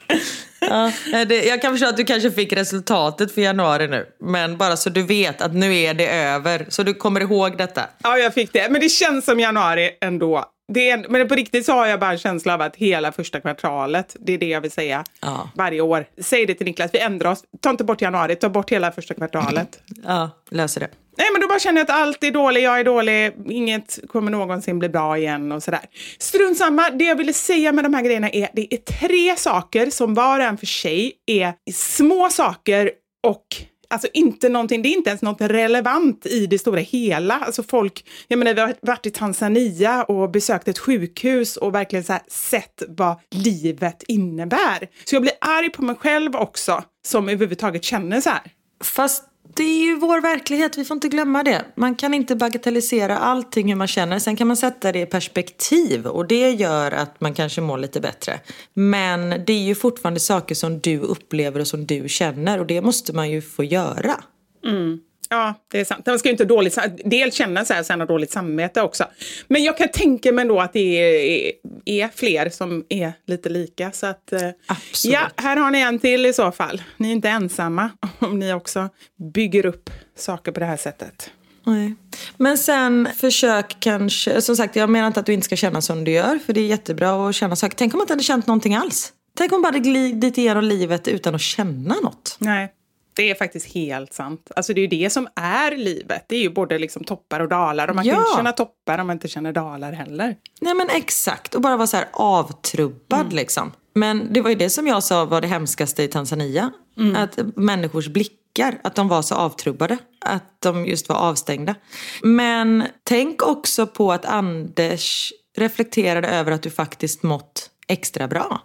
Ja, det, jag kan förstå att du kanske fick resultatet för januari nu. Men bara så du vet att nu är det över. Så du kommer ihåg detta. Ja, jag fick det. Men det känns som januari ändå. Det är, men på riktigt så har jag bara en känsla av att hela första kvartalet, det är det jag vill säga Ja. varje år. Säg det till Niklas, vi ändrar oss. Ta inte bort januari, ta bort hela första kvartalet. Ja, löser det. Nej, men då bara känner jag att allt är dåligt, jag är dålig, inget kommer någonsin bli bra igen och sådär. Strunt samma, det jag ville säga med de här grejerna är det är tre saker som var och en för sig är små saker och Alltså inte någonting, det är inte ens något relevant i det stora hela. Alltså folk, jag menar vi har varit i Tanzania och besökt ett sjukhus och verkligen så här sett vad livet innebär. Så jag blir arg på mig själv också, som överhuvudtaget känner så här. Fast det är ju vår verklighet, vi får inte glömma det. Man kan inte bagatellisera allting hur man känner. Sen kan man sätta det i perspektiv och det gör att man kanske mår lite bättre. Men det är ju fortfarande saker som du upplever och som du känner och det måste man ju få göra. Mm. Ja, det är sant. Man ska ju inte dåligt, dels känna så här, sen ha dåligt samvete också. Men jag kan tänka mig då att det är, är fler som är lite lika. Så att, eh, Absolut. ja, här har ni en till i så fall. Ni är inte ensamma om ni också bygger upp saker på det här sättet. Nej. Men sen försök kanske, som sagt jag menar inte att du inte ska känna som du gör för det är jättebra att känna saker. Tänk om man inte hade känt någonting alls. Tänk om man bara hade glidit igenom livet utan att känna något. Nej, det är faktiskt helt sant. Alltså det är ju det som är livet. Det är ju både liksom toppar och dalar. Och man kan Ja. inte känna toppar om man inte känner dalar heller. Nej men exakt, och bara vara så här avtrubbad liksom. Men det var ju det som jag sa var det hemskaste i Tanzania. Att människors blickar, att de var så avtrubbade. Att de just var avstängda. Men tänk också på att Anders reflekterade över att du faktiskt mått extra bra.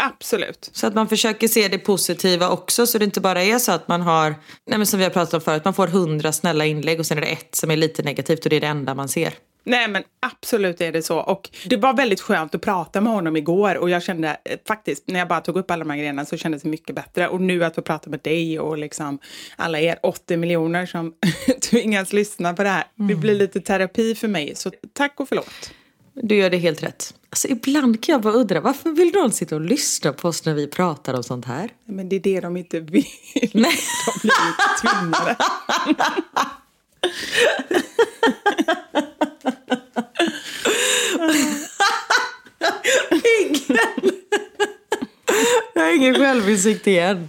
Absolut. Så att man försöker se det positiva också så det inte bara är så att man har, nej men som vi har pratat om förut, man får hundra snälla inlägg och sen är det ett som är lite negativt och det är det enda man ser. Nej men absolut är det så. Och det var väldigt skönt att prata med honom igår och jag kände eh, faktiskt, när jag bara tog upp alla de här grejerna så kändes det mycket bättre. Och nu att få prata med dig och liksom alla er 80 miljoner som tvingas lyssna på det här. Det blir lite terapi för mig. Så tack och förlåt. Du gör det helt rätt. Alltså ibland kan jag bara undra, varför vill någon sitta och lyssna på oss när vi pratar om sånt här? Men det är det de inte vill. Nej. De blir ju tvingade. Ingen. Jag har ingen självinsikt igen.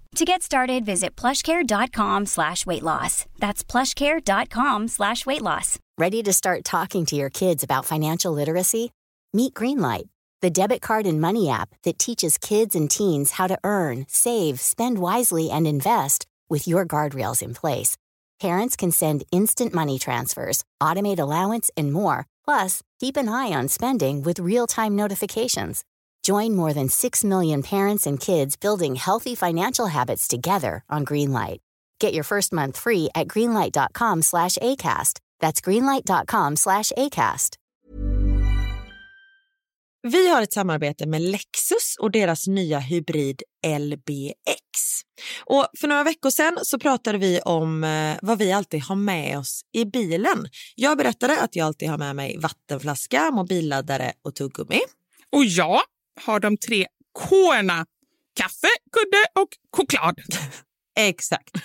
To get started, visit plushcare.com slash weight loss. That's plushcare.com slash weight loss. Ready to start talking to your kids about financial literacy? Meet Greenlight, the debit card and money app that teaches kids and teens how to earn, save, spend wisely, and invest with your guardrails in place. Parents can send instant money transfers, automate allowance, and more. Plus, keep an eye on spending with real time notifications. Join more than 6 million parents and kids building healthy financial habits together on Greenlight. Get your first month free at greenlight.com slash ACAST. That's greenlight.com slash ACAST. Vi har ett samarbete med Lexus och deras nya hybrid LBX. Och för några veckor sedan så pratade vi om eh, vad vi alltid har med oss i bilen. Jag berättade att jag alltid har med mig vattenflaska, mobilladdare och tuggummi. Och jag har de tre K-erna. Kaffe, kudde och choklad. Exakt.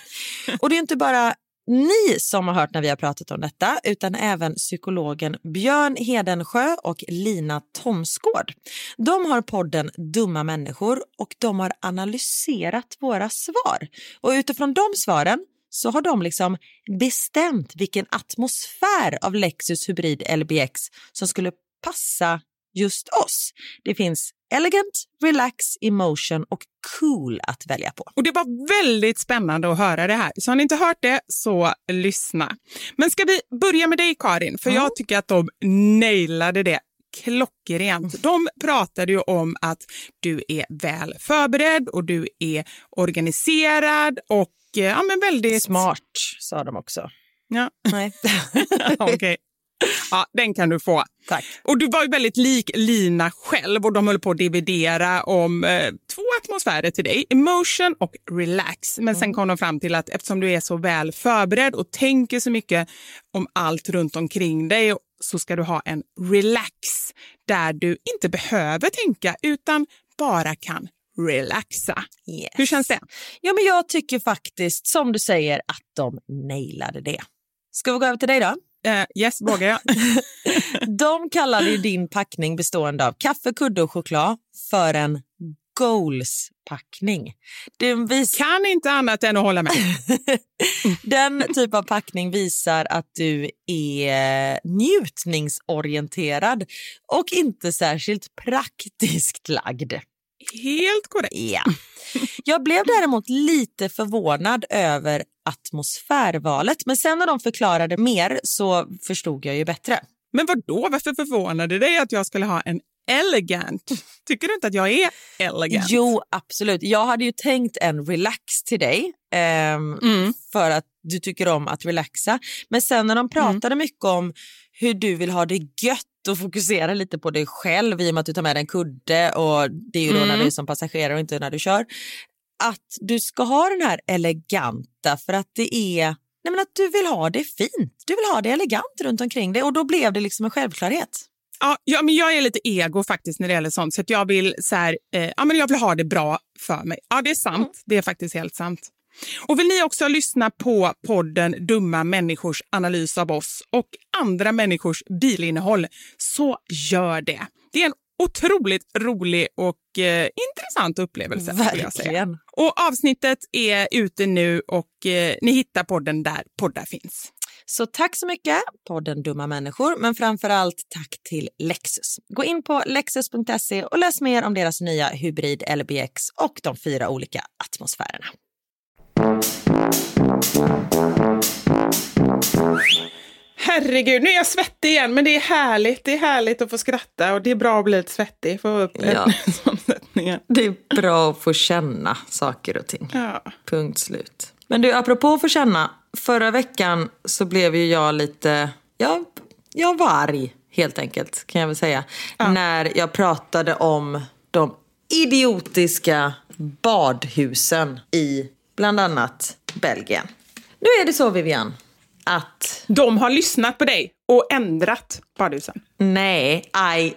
Och det är inte bara ni som har hört när vi har pratat om detta utan även psykologen Björn Hedensjö och Lina Thomsgård. De har podden Dumma människor och de har analyserat våra svar. Och utifrån de svaren så har de liksom bestämt vilken atmosfär av Lexus Hybrid LBX som skulle passa just oss. Det finns elegant, relax, emotion och cool att välja på. Och det var väldigt spännande att höra det här. Så har ni inte hört det, så lyssna. Men ska vi börja med dig Karin? För jag tycker att de nailade det klockrent. De pratade ju om att du är väl förberedd och du är organiserad och eh, ja, men väldigt... Smart, sa de också. Ja. Nej. Okej. Ja, den kan du få. Tack. Och du var ju väldigt lik Lina själv och de höll på att dividera om eh, två atmosfärer till dig, emotion och relax. Men sen kom de fram till att eftersom du är så väl förberedd och tänker så mycket om allt runt omkring dig så ska du ha en relax där du inte behöver tänka utan bara kan relaxa. Yes. Hur känns det? Ja, men jag tycker faktiskt, som du säger, att de nailade det. Ska vi gå över till dig då? Eh, yes, vågar jag. De kallade ju din packning bestående av kaffe, kudde och choklad för en goals-packning. Kan inte annat än att hålla med. den typ av packning visar att du är njutningsorienterad och inte särskilt praktiskt lagd. Helt korrekt. Ja. Jag blev däremot lite förvånad över atmosfärvalet men sen när de förklarade mer så förstod jag ju bättre. Men vad då? Varför förvånade det dig att jag skulle ha en elegant? Tycker du inte att jag är elegant? Jo, absolut. Jag hade ju tänkt en relax till dig ehm, för att du tycker om att relaxa. Men sen när de pratade mycket om hur du vill ha det gött och fokusera lite på dig själv i och med att du tar med dig en kudde och det är ju då när du är som passagerare och inte när du kör. Att du ska ha den här eleganta för att det är Nej, men att du vill ha det fint. Du vill ha det elegant runt omkring dig och då blev det liksom en självklarhet. Ja, ja, men jag är lite ego faktiskt när det gäller sånt. Så att jag, vill, så här, eh, ja, men jag vill ha det bra för mig. Ja, det är sant. Mm. Det är faktiskt helt sant. Och Vill ni också lyssna på podden Dumma människors analys av oss och andra människors bilinnehåll, så gör det. Det är en otroligt rolig och eh, intressant upplevelse. Verkligen. Och avsnittet är ute nu och eh, ni hittar podden där poddar finns. Så tack så mycket, podden Dumma människor, men framför allt tack till Lexus. Gå in på lexus.se och läs mer om deras nya hybrid LBX och de fyra olika atmosfärerna. Herregud, nu är jag svettig igen, men det är härligt. Det är härligt att få skratta och det är bra att bli lite svettig för att få upp ja. omsättningen. Det är bra att få känna saker och ting. Ja. Punkt slut. Men du, apropå att få känna. Förra veckan så blev ju jag lite, ja, jag var arg helt enkelt kan jag väl säga. Ja. När jag pratade om de idiotiska badhusen i bland annat Belgien. Nu är det så Vivian, att... De har lyssnat på dig och ändrat badhusen? Nej, I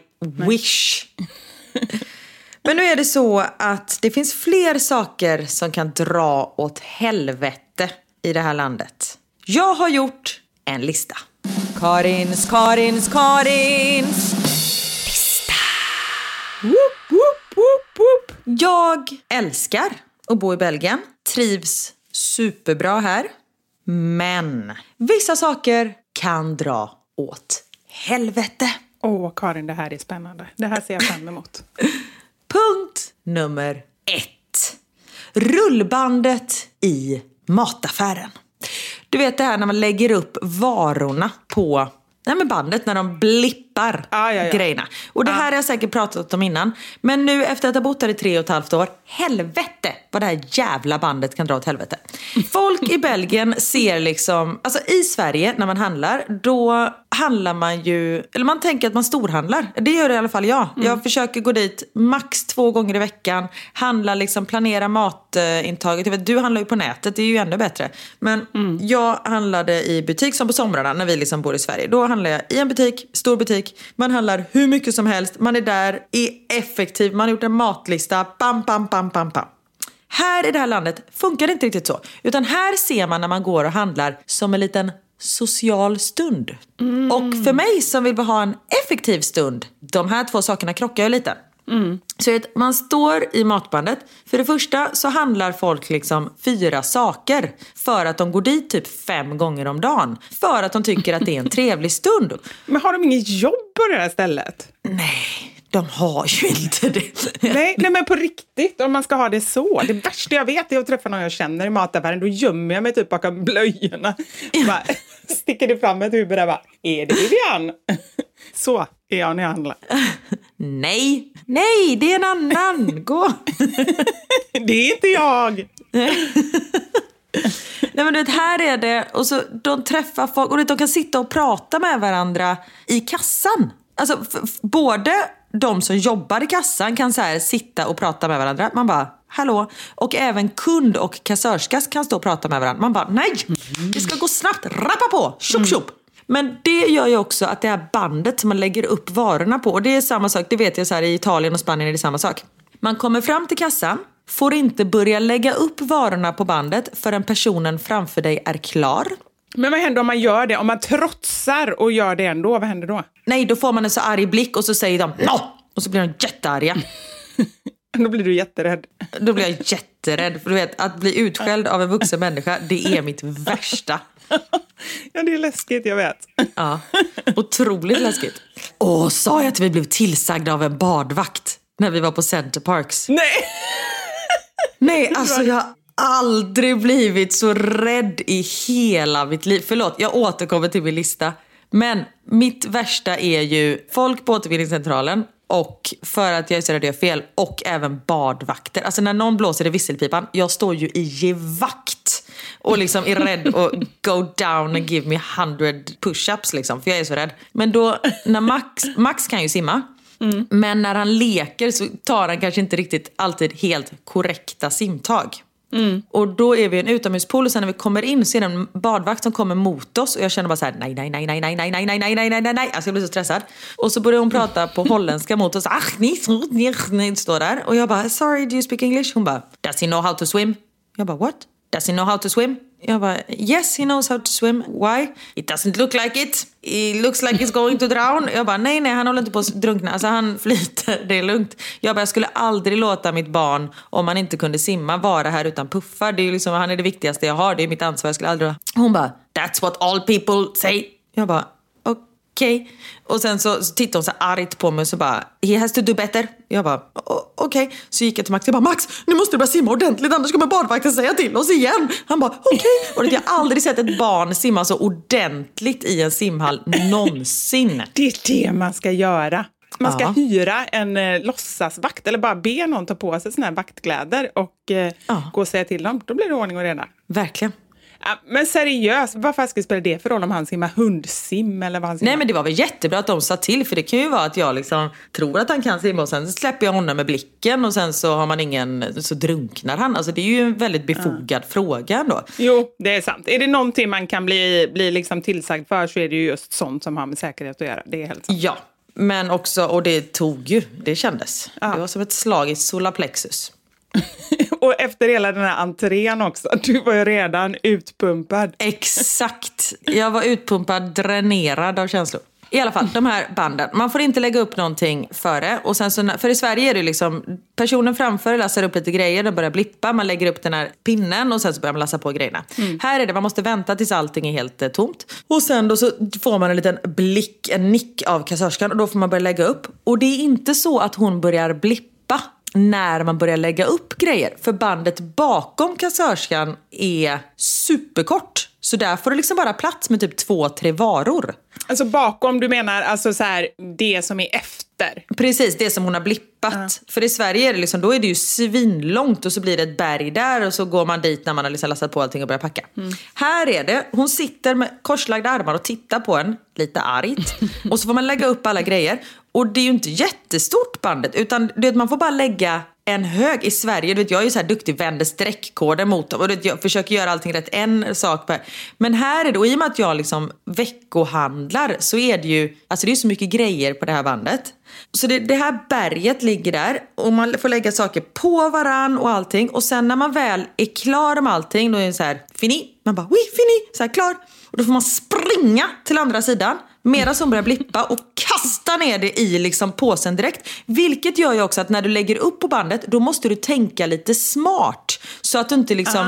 wish. Men nu är det så att det finns fler saker som kan dra åt helvete i det här landet. Jag har gjort en lista. Karins, Karins, Karins lista. Woop, woop, woop, woop. Jag älskar att bo i Belgien. Trivs superbra här. Men vissa saker kan dra åt helvete. Åh, oh, Karin, det här är spännande. Det här ser jag fram emot. Punkt nummer ett. Rullbandet i mataffären. Du vet det här när man lägger upp varorna på Nej, men bandet när de blippar ah, ja, ja. grejerna. Och det här ah. har jag säkert pratat om innan. Men nu efter att ha bott här i tre och ett halvt år, helvete vad det här jävla bandet kan dra åt helvete. Folk i Belgien ser liksom, alltså i Sverige när man handlar, då handlar man ju, eller man tänker att man storhandlar. Det gör i alla fall jag. Mm. Jag försöker gå dit max två gånger i veckan, handla liksom, planera matintaget. Jag vet, du handlar ju på nätet, det är ju ännu bättre. Men mm. jag handlade i butik som på somrarna när vi liksom bor i Sverige. Då handlar jag i en butik, stor butik. Man handlar hur mycket som helst, man är där, är effektiv, man har gjort en matlista, bam, bam, bam, bam, bam. Här i det här landet funkar det inte riktigt så. Utan här ser man när man går och handlar som en liten social stund. Mm. Och för mig som vill ha en effektiv stund, de här två sakerna krockar ju lite. Mm. Så att man står i matbandet. För det första så handlar folk liksom fyra saker för att de går dit typ fem gånger om dagen. För att de tycker att det är en trevlig stund. Men har de inget jobb på det här stället? Nej, de har ju inte det. nej, nej, men på riktigt, om man ska ha det så. Det värsta jag vet är att träffa någon jag känner i mataffären. Då gömmer jag mig typ bakom blöjorna. Bara, sticker det fram ett huvud där bara, är det Vivian? Så är jag när jag handlar. Nej, nej, det är en annan. Gå. det är inte jag. Nej men du vet, här är det, och så de träffar folk och de kan sitta och prata med varandra i kassan. Alltså både de som jobbar i kassan kan så här sitta och prata med varandra. Man bara, hallå? Och även kund och kassörska kan stå och prata med varandra. Man bara, nej! Det ska gå snabbt, rappa på, tjopp tjopp! Men det gör ju också att det här bandet som man lägger upp varorna på, och det är samma sak, det vet jag så här i Italien och Spanien är det samma sak. Man kommer fram till kassan, får inte börja lägga upp varorna på bandet förrän personen framför dig är klar. Men vad händer om man gör det? Om man trotsar och gör det ändå, vad händer då? Nej, då får man en så arg blick och så säger de no! Och så blir de jättearga. Då blir du jätterädd. Då blir jag jätterädd. För du vet, att bli utskälld av en vuxen människa, det är mitt värsta. Ja, det är läskigt, jag vet. Ja, otroligt läskigt. Åh, sa jag att vi blev tillsagda av en badvakt när vi var på Center Parks? Nej! Nej, alltså jag har aldrig blivit så rädd i hela mitt liv. Förlåt, jag återkommer till min lista. Men mitt värsta är ju folk på återvinningscentralen och för att jag är så rädd göra fel och även badvakter. Alltså när någon blåser i visselpipan, jag står ju i gevakt och liksom är rädd att go down and give me hundred push-ups liksom, för jag är så rädd. Men då, när Max, Max kan ju simma, mm. men när han leker så tar han kanske inte riktigt alltid helt korrekta simtag. Och då är vi i en utomhuspool och sen när vi kommer in så är det en badvakt som kommer mot oss och jag känner bara så här: nej, nej, nej, nej, nej, nej, nej, nej, nej, nej, nej, nej, nej. Alltså jag blir så stressad. Och så börjar hon prata på holländska mot oss. Ach, ni, ni, ni, står där. Och jag bara, sorry, do you speak English? Hon bara, does he know how to swim? Jag bara, what? Does he know how to swim? Jag bara, yes he knows how to swim. Why? It doesn't look like it. It looks like he's going to drown. Jag bara, nej nej han håller inte på att drunkna. Alltså han flyter, det är lugnt. Jag bara, jag skulle aldrig låta mitt barn, om han inte kunde simma, vara här utan puffar. Det är liksom, han är det viktigaste jag har, det är mitt ansvar. Jag skulle aldrig... Hon bara, that's what all people say. Jag bara, okej. Och sen så, så tittade hon så argt på mig och så bara, he has to do better. Jag bara, "O- okej. Så gick jag till Max och bara, Max nu måste du börja simma ordentligt annars kommer badvakten säga till oss igen. Han bara, okej. Och jag har aldrig sett ett barn simma så ordentligt i en simhall någonsin. Det är det man ska göra. Man ska Ja. hyra en eh, låtsasvakt eller bara be någon ta på sig såna här vaktkläder och eh, Ja. gå och säga till dem. Då blir det ordning och reda. Verkligen. Ja, men seriöst, vad fan ska spela det för roll om han simmar hundsim eller vad han simmar? Nej men det var väl jättebra att de sa till för det kan ju vara att jag liksom tror att han kan simma och sen släpper jag honom med blicken och sen så har man ingen, så drunknar han. Alltså det är ju en väldigt befogad fråga ändå. Jo, det är sant. Är det någonting man kan bli, bli liksom tillsagd för så är det ju just sånt som har med säkerhet att göra. Det är helt sant. Ja, men också, och det tog ju, det kändes. Ja. Det var som ett slag i solarplexus. Och efter hela den här entrén också, du var ju redan utpumpad. Exakt. Jag var utpumpad, dränerad av känslor. I alla fall, de här banden. Man får inte lägga upp någonting före. Och sen så, för i Sverige är det liksom, personen framför lassar upp lite grejer, den börjar blippa, man lägger upp den här pinnen och sen så börjar man lassa på grejerna. Här är det, man måste vänta tills allting är helt eh, tomt. Och sen då så får man en liten blick, en nick av kassörskan och då får man börja lägga upp. Och det är inte så att hon börjar blippa när man börjar lägga upp grejer. För bandet bakom kassörskan är superkort. Så där får det liksom bara plats med typ två, tre varor. Alltså bakom, du menar alltså så här, det som är efter? Precis, det som hon har blippat. För i Sverige är det liksom, då är det ju svinlångt och så blir det ett berg där och så går man dit när man har liksom lastat på allting och börjar packa. Här är det, hon sitter med korslagda armar och tittar på en, lite argt. och så får man lägga upp alla grejer. Och det är ju inte jättestort bandet, utan du vet, man får bara lägga en hög. I Sverige, du vet, jag är ju så här duktig, vänder streckkoder mot dem. Och du vet, jag försöker göra allting rätt, en sak per. Men här är det, och i och med att jag liksom veckohandlar så är det ju, alltså det är så mycket grejer på det här bandet. Så det, det här berget ligger där och man får lägga saker på varann och allting. Och sen när man väl är klar med allting, då är det så här, fini. Man bara, oui, fini, så här klar. Och då får man springa till andra sidan medan hon börjar blippa och kasta ner det i liksom påsen direkt. Vilket gör ju också att när du lägger upp på bandet, då måste du tänka lite smart. Så att du inte liksom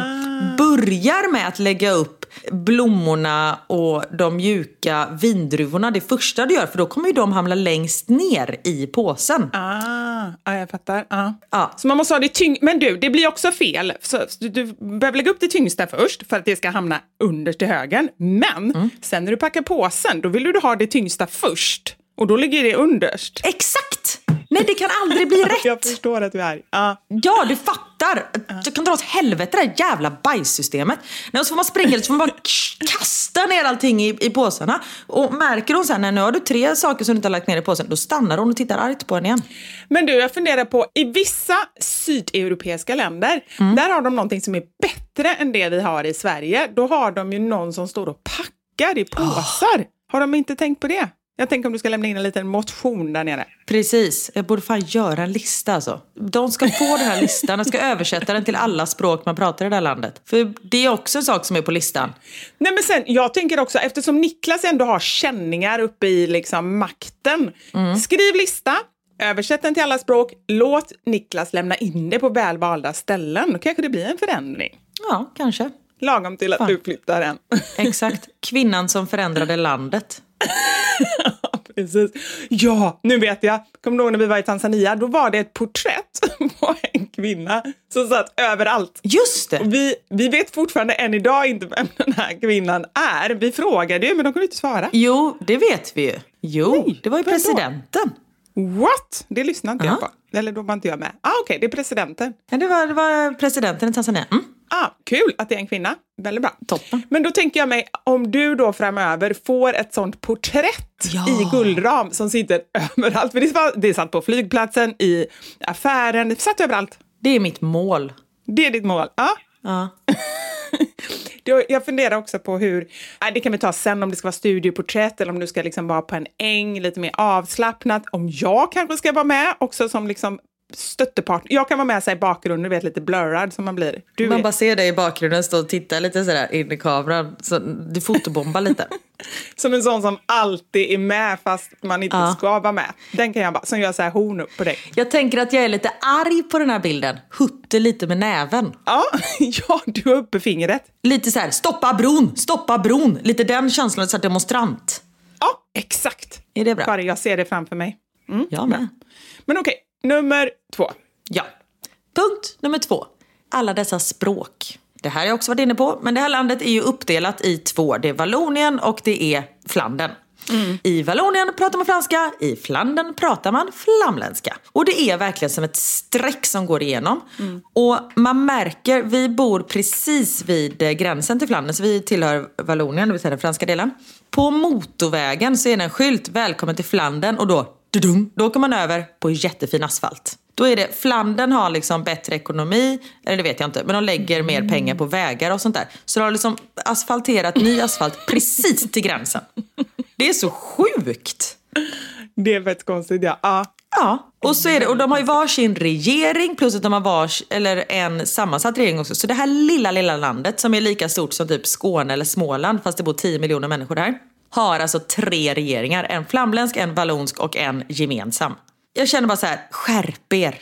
börjar med att lägga upp blommorna och de mjuka vindruvorna det första du gör. För då kommer ju de hamna längst ner i påsen. Ah, ja, jag fattar. Ja. Ja. Så man måste ha det tyng... Men du, det blir också fel. Så du, du behöver lägga upp det tyngsta först för att det ska hamna underst till högen. Men sen när du packar påsen, då vill du ha det tyngsta först. Och då ligger det underst. Exakt! Nej, det kan aldrig bli Jag rätt. förstår att du är arg. Ja. Ja, du fattar. Jag kan dra åt helvete det här jävla bajssystemet. Nej, och så får man springa så får man bara kasta ner allting i, i påsarna. Och märker hon sen nu har du tre saker som du inte har lagt ner i påsen, då stannar hon och tittar argt på en igen. Men du, jag funderar på, i vissa sydeuropeiska länder, där har de någonting som är bättre än det vi har i Sverige. Då har de ju någon som står och packar i påsar. Har de inte tänkt på det? Jag tänker om du ska lämna in en liten motion där nere. Precis, jag borde fan göra en lista alltså. De ska få den här listan, jag ska översätta den till alla språk man pratar i det här landet. För det är också en sak som är på listan. Nej men sen, jag tänker också, eftersom Niklas ändå har känningar uppe i liksom makten. Skriv lista, översätt den till alla språk, låt Niklas lämna in det på välvalda ställen. Då kanske det blir en förändring. Ja, kanske. Lagom till att Fan. du flyttar än. Exakt. Kvinnan som förändrade landet. Precis. Ja, nu vet jag. Kommer du ihåg när vi var i Tanzania? Då var det ett porträtt på en kvinna som satt överallt. Just det! Och vi, vi vet fortfarande än idag inte vem den här kvinnan är. Vi frågade ju, men de kunde inte svara. Jo, det vet vi ju. Jo, Nej, det var ju vem då? presidenten. What? Det lyssnade inte jag Ja. på. Eller då var inte jag med. Ah, Okej, det är presidenten. Ja, det, var, det var presidenten i Tanzania. Mm. Ah, kul att det är en kvinna. Väldigt bra. Toppen. Men då tänker jag mig, om du då framöver får ett sånt porträtt Ja. i guldram som sitter överallt. För det, var, det satt på flygplatsen, i affären, det satt överallt. Det är mitt mål. Det är ditt mål. Ja, Ja. Jag funderar också på hur, det kan vi ta sen, om det ska vara studioporträtt eller om du ska liksom vara på en äng, lite mer avslappnat. Om jag kanske ska vara med också som liksom stöttepart. Jag kan vara med sig i bakgrunden, du vet lite blurrad som man blir. Du Man är, bara ser dig i bakgrunden stå och titta lite sådär in i kameran. Så du fotobombar lite. som en sån som alltid är med fast man inte Ja. ska vara med. Den kan jag bara, som gör så här horn upp på dig. Jag tänker att jag är lite arg på den här bilden. Hutter lite med näven. Ja, ja, du har uppe fingret. Lite så här, stoppa bron, stoppa bron. Lite den känslan, så här demonstrant. Ja, exakt. Är det bra? Jag ser det framför mig. Jag med. Men okej, nummer två. Ja. Punkt nummer två. Alla dessa språk. Det här har jag också varit inne på, men det här landet är ju uppdelat i två. Det är Vallonien och det är Flandern. I Vallonien pratar man franska, i Flandern pratar man flamländska. Och det är verkligen som ett streck som går igenom. Och man märker, vi bor precis vid gränsen till Flandern, så vi tillhör Vallonien, det vill säga den franska delen. På motorvägen så är det en skylt, välkommen till Flandern, och då, dudung, då åker man över på jättefin asfalt. Då är det, Flandern har liksom bättre ekonomi, eller det vet jag inte, men de lägger mer pengar på vägar och sånt där. Så de har liksom asfalterat ny asfalt precis till gränsen. Det är så sjukt! Det är väldigt konstigt, ja. ja. Ja, och, så är det, och de har ju varsin regering plus att de har vars, eller en sammansatt regering också. Så det här lilla, lilla landet som är lika stort som typ Skåne eller Småland, fast det bor 10 miljoner människor där, har alltså tre regeringar. En flamländsk, en vallonsk och en gemensam. Jag känner bara så här, skärp er!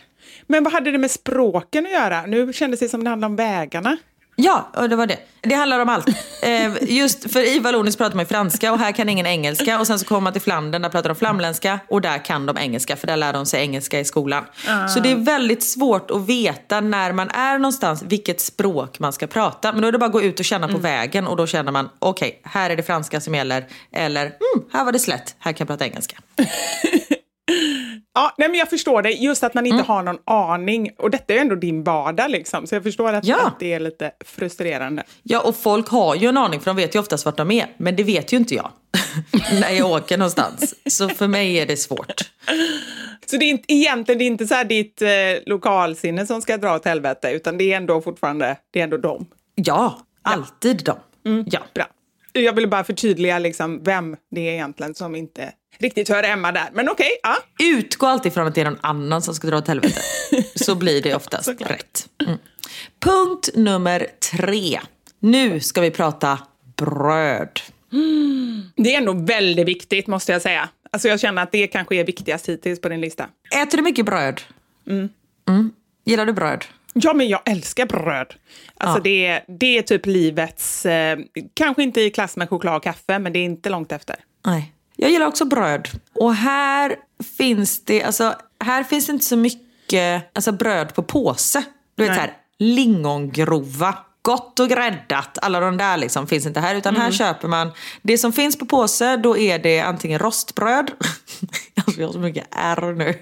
Men vad hade det med språken att göra? Nu kändes det som det handlade om vägarna. Ja, det var det. Det handlar om allt. Eh, just för i Vallonien pratar man franska och här kan ingen engelska. Och sen så kommer man till Flandern, där pratar de flamländska och där kan de engelska för där lär de sig engelska i skolan. Så det är väldigt svårt att veta när man är någonstans vilket språk man ska prata. Men då är det bara att gå ut och känna på vägen och då känner man okej, här är det franska som gäller. Eller mm, här var det slätt, här kan jag prata engelska. Ja, nej, men jag förstår det. Just att man Mm. inte har någon aning. Och detta är ju ändå din vardag, liksom. så jag förstår att, Ja. att det är lite frustrerande. Ja, och folk har ju en aning för de vet ju oftast vart de är. Men det vet ju inte jag när jag åker någonstans. Så för mig är det svårt. Så det är inte, egentligen det är inte så här ditt eh, lokalsinne som ska dra åt helvete, utan det är ändå fortfarande det är ändå dem. Ja, alltid de. Ja. Bra. Jag ville bara förtydliga liksom vem det är egentligen som inte riktigt hör hemma där. Men okej, ja. Utgå alltid från att det är någon annan som ska dra åt helvete. Så blir det oftast rätt. Mm. Punkt nummer tre. Nu ska vi prata bröd. Det är ändå väldigt viktigt måste jag säga. Alltså jag känner att det kanske är viktigast hittills på din lista. Äter du mycket bröd? Mm. Gillar du bröd? Ja, men jag älskar bröd. Alltså Ja. det, är, det är typ livets, eh, kanske inte i klass med choklad och kaffe, men det är inte långt efter. Nej. Jag gillar också bröd. Och här finns det, alltså, här finns det inte så mycket alltså, bröd på påse. Du vet Nej. så här, lingongrova, gott och gräddat. Alla de där liksom finns inte här. Utan här köper man, det som finns på påse, då är det antingen rostbröd. Alltså jag har så mycket R nu.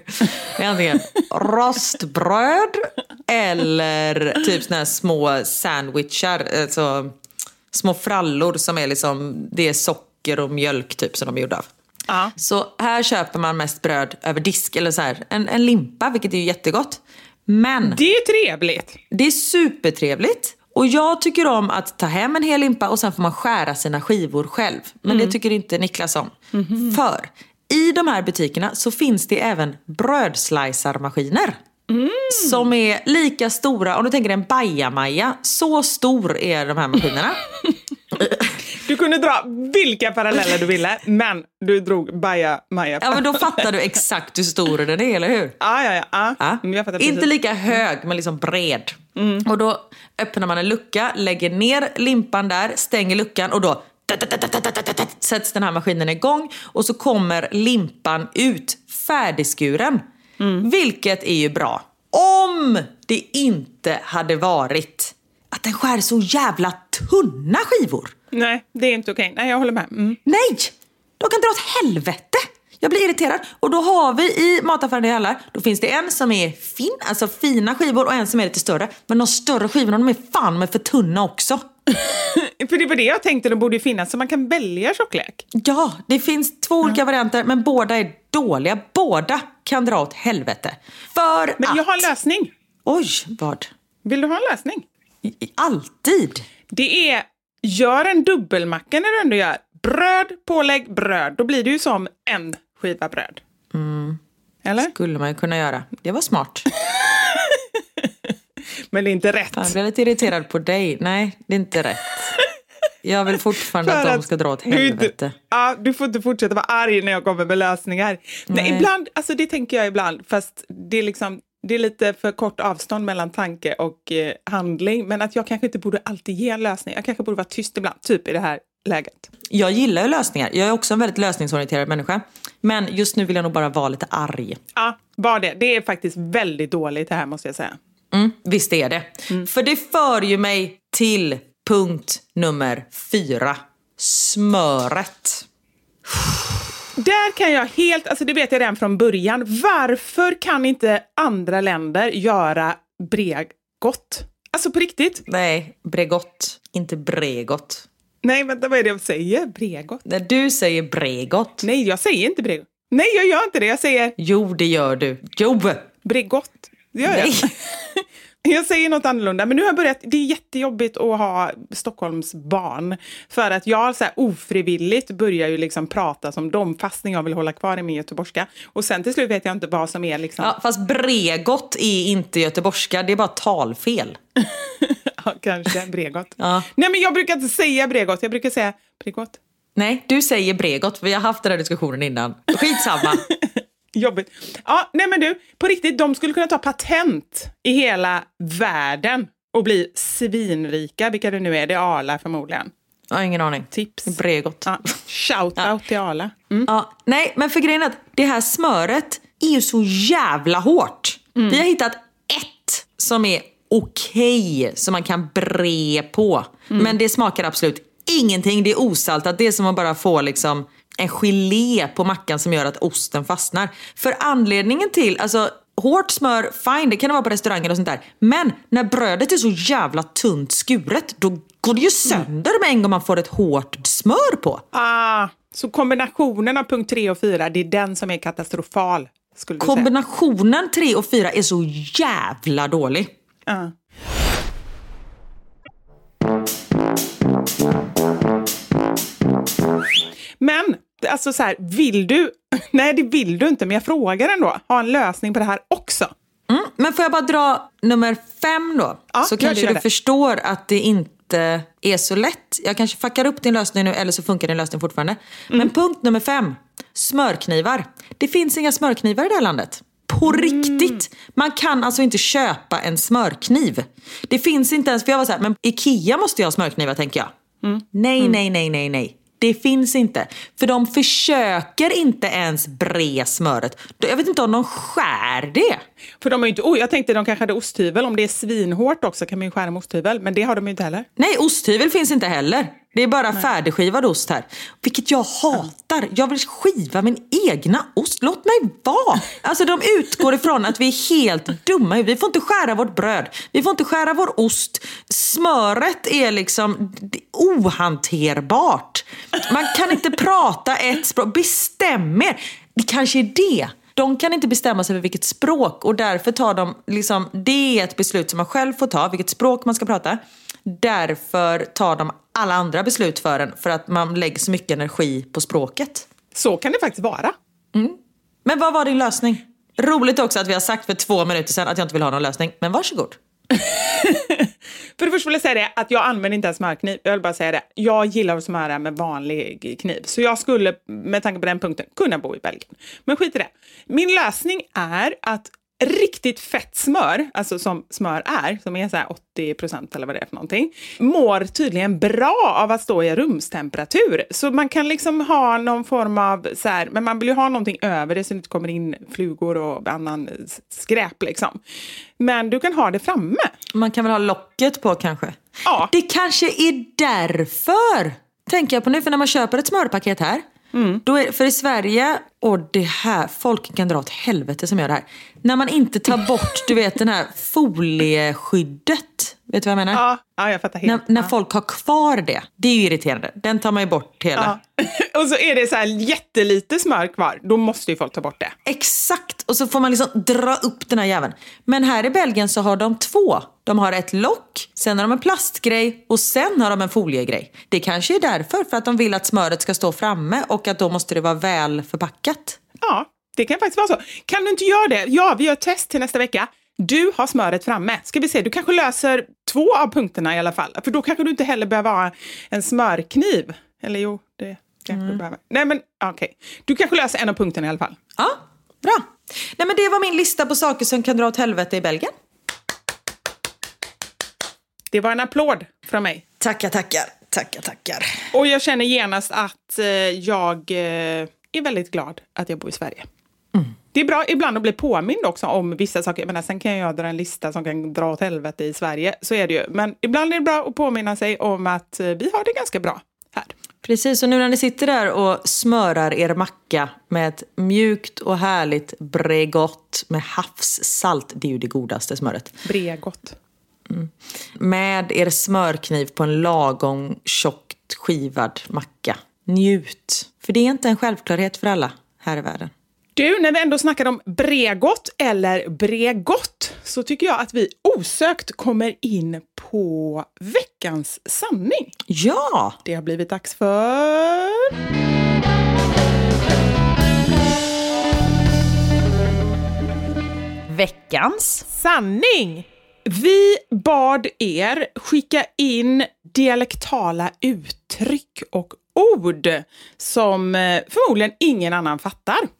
Det är antingen rostbröd eller typ såna här små sandwichar. Alltså, små frallor som är liksom, det är socker och mjölk typ som de är gjorda av. Ja. Så här köper man mest bröd över disk, eller så här, en, en limpa, vilket är ju jättegott. Men Det är trevligt. det är supertrevligt. Och jag tycker om att ta hem en hel limpa och sen får man skära sina skivor själv. Men det tycker inte Niklas om. För i de här butikerna så finns det även brödslicermaskiner. Som är lika stora, om du tänker en bajamaja, så stor är de här maskinerna. Du kunde dra vilka paralleller du ville, men du drog Baja Maja. Ja men då fattar du exakt hur stor den är, eller hur? Ja, ja, ja. Mm, Jag fattar Inte precis. lika hög, men liksom bred. Och då öppnar man en lucka, lägger ner limpan där, stänger luckan och då sätts den här maskinen igång och så kommer limpan ut färdigskuren. Vilket är ju bra. Om det inte hade varit att den skär så jävla tunna skivor. Nej, det är inte okej. Nej, jag håller med. Mm. Nej! De kan dra åt helvete! Jag blir irriterad. Och då har vi i mataffären i alla, då finns det en som är fin, alltså fina skivor och en som är lite större. Men de större skivorna de är fan med för tunna också. För det var det jag tänkte, det borde finnas så man kan välja tjocklek. Ja, det finns två olika varianter men båda är dåliga. Båda kan dra åt helvete. För Men att... jag har en lösning. Oj, vad? Vill du ha en lösning? I- Alltid. Det är, gör en dubbelmacka när du ändå gör bröd, pålägg, bröd. Då blir det ju som en skiva bröd. Eller? Skulle man ju kunna göra. Det var smart. Men det är inte rätt. Jag blir lite irriterad på dig. Nej, det är inte rätt. Jag vill fortfarande För att de att ska dra åt du helvete. Ja, du får inte fortsätta vara arg när jag kommer med lösningar. Nej. Nej. ibland, alltså det tänker jag ibland, fast det är liksom det är lite för kort avstånd mellan tanke och eh, handling. Men att jag kanske inte borde alltid ge en lösning. Jag kanske borde vara tyst ibland, typ i det här läget. Jag gillar ju lösningar. Jag är också en väldigt lösningsorienterad människa. Men just nu vill jag nog bara vara lite arg. Ja, var det. Det är faktiskt väldigt dåligt det här måste jag säga. Mm, visst är det. För det för ju mig till punkt nummer fyra. Smöret. Där kan jag helt, alltså det vet jag redan från början. Varför kan inte andra länder göra Bregott? Alltså på riktigt. Nej, Bregott. Inte Bregott. Nej, vänta, vad är det jag säger? Bregott? När du säger Bregott. Nej, jag säger inte Bregott. Nej, jag gör inte det. Jag säger Jo, det gör du. Jo! Bregott. Det gör. Nej. Jag säger något annorlunda, men nu har jag börjat, det är jättejobbigt att ha Stockholms barn. För att jag så här ofrivilligt börjar ju liksom prata som dem fastän jag vill hålla kvar i min göteborgska. Och sen till slut vet jag inte vad som är liksom... Ja, fast Bregott är inte göteborgska, det är bara talfel. Ja, kanske Bregott. Ja. Nej, men jag brukar inte säga Bregott, jag brukar säga Bregott. Nej, du säger Bregott. Vi har haft den här diskussionen innan. Skitsamma. Jobbigt. Ja, nej men du, på riktigt, de skulle kunna ta patent i hela världen och bli svinrika, vilka det nu är. Det är Arla förmodligen. Jag har ingen aning. Tips. Bregott. Ja, shout-out till Arla. Mm. Ja, nej, men för grejen är att det här smöret är ju så jävla hårt. Vi har hittat ett som är okej, som man kan bre på. Men det smakar absolut ingenting. Det är osaltat. Det är som att bara få liksom en gelé på mackan som gör att osten fastnar. För anledningen till, alltså hårt smör, fine, det kan det vara på restauranger och sånt där. Men när brödet är så jävla tunt skuret, då går det ju sönder med en gång man får ett hårt smör på. Ah, så kombinationen av punkt 3 och 4, det är den som är katastrofal? Kombinationen 3 och 4 är så jävla dålig. Ja. Men, alltså så här, vill du... Nej, det vill du inte, men jag frågar ändå. Ha en lösning på det här också. Mm, men får jag bara dra nummer fem då? Ja, så kanske du det. förstår att det inte är så lätt. Jag kanske fuckar upp din lösning nu eller så funkar din lösning fortfarande. Mm. Men punkt nummer fem. Smörknivar. Det finns inga smörknivar i det här landet. På Mm. riktigt. Man kan alltså inte köpa en smörkniv. Det finns inte ens, för jag var så här, men Ikea måste ju ha smörknivar tänker jag. Mm. Nej, nej, nej, nej, nej. Det finns inte. För de försöker inte ens bre smöret. Jag vet inte om de skär det. För de ju inte... Oh, jag tänkte de kanske hade osthyvel. Om det är svinhårt också kan man ju skära med osthyvel, men det har de ju inte heller. Nej, osthyvel finns inte heller. Det är bara färdigskivad ost här. Vilket jag hatar. Jag vill skiva min egna ost. Låt mig vara. Alltså de utgår ifrån att vi är helt dumma. Vi får inte skära vårt bröd. Vi får inte skära vår ost. Smöret är liksom ohanterbart. Man kan inte prata ett språk. Bestäm er. Det kanske är det. De kan inte bestämma sig för vilket språk och därför tar de, liksom, det är ett beslut som man själv får ta, vilket språk man ska prata. Därför tar de alla andra beslut för en, för att man lägger så mycket energi på språket. Så kan det faktiskt vara. Men vad var din lösning? Roligt också att vi har sagt för två minuter sedan att jag inte vill ha någon lösning, men varsågod. För det första vill jag säga det att jag använder inte en smörkniv. Jag vill bara säga det. Jag gillar att smöra med vanlig kniv. Så jag skulle, med tanke på den punkten, kunna bo i Belgien. Men skit i det. Min lösning är att riktigt fett smör, alltså som smör är, som är så här 80 procent eller vad det är för någonting, mår tydligen bra av att stå i rumstemperatur. Så man kan liksom ha någon form av så här, men man vill ju ha någonting över det så det inte kommer in flugor och annan skräp liksom. Men du kan ha det framme. Man kan väl ha locket på kanske? Ja. Det kanske är därför, tänker jag på nu, för när man köper ett smörpaket här, Mm. då är, för i Sverige, och det här, folk kan dra åt helvete som gör det här. När man inte tar bort, du vet den här folieskyddet Vet du vad jag menar? Ja, ja jag fattar helt. När, när ja. folk har kvar det, det är ju irriterande. Den tar man ju bort hela. Ja. Och så är det så här jättelite smör kvar. Då måste ju folk ta bort det. Exakt! Och så får man liksom dra upp den här jäveln. Men här i Belgien så har de två. De har ett lock, sen har de en plastgrej och sen har de en foliegrej. Det kanske är därför, för att de vill att smöret ska stå framme och att då måste det vara väl förpackat. Ja, det kan faktiskt vara så. Kan du inte göra det? Ja, vi gör ett test till nästa vecka. Du har smöret framme. Ska vi se, du kanske löser två av punkterna i alla fall. För då kanske du inte heller behöver ha en smörkniv. Eller jo, det kanske du behöver. Nej, men okej. Du kanske löser en av punkterna i alla fall. Ja, bra. Nej men det var min lista på saker som kan dra åt helvete i Belgien. Det var en applåd från mig. Tackar, tackar. Tackar, tackar. Och jag känner genast att eh, jag eh, är väldigt glad att jag bor i Sverige. Det är bra ibland att bli påmind också om vissa saker. Men sen kan jag dra en lista som kan dra åt helvete i Sverige. Så är det ju. Men ibland är det bra att påminna sig om att eh, vi har det ganska bra här. Precis, och nu när ni sitter där och smörar er macka med ett mjukt och härligt Bregott med havssalt, det är ju det godaste smöret. Bregott. Med er smörkniv på en lagom tjockt skivad macka. Njut. För det är inte en självklarhet för alla här i världen. Du, när vi ändå snackar om Bregott eller Bregott så tycker jag att vi osökt kommer in på veckans sanning. Ja! Det har blivit dags för... Veckans Sanning! Vi bad er skicka in dialektala uttryck och ord som eh, förmodligen ingen annan fattar.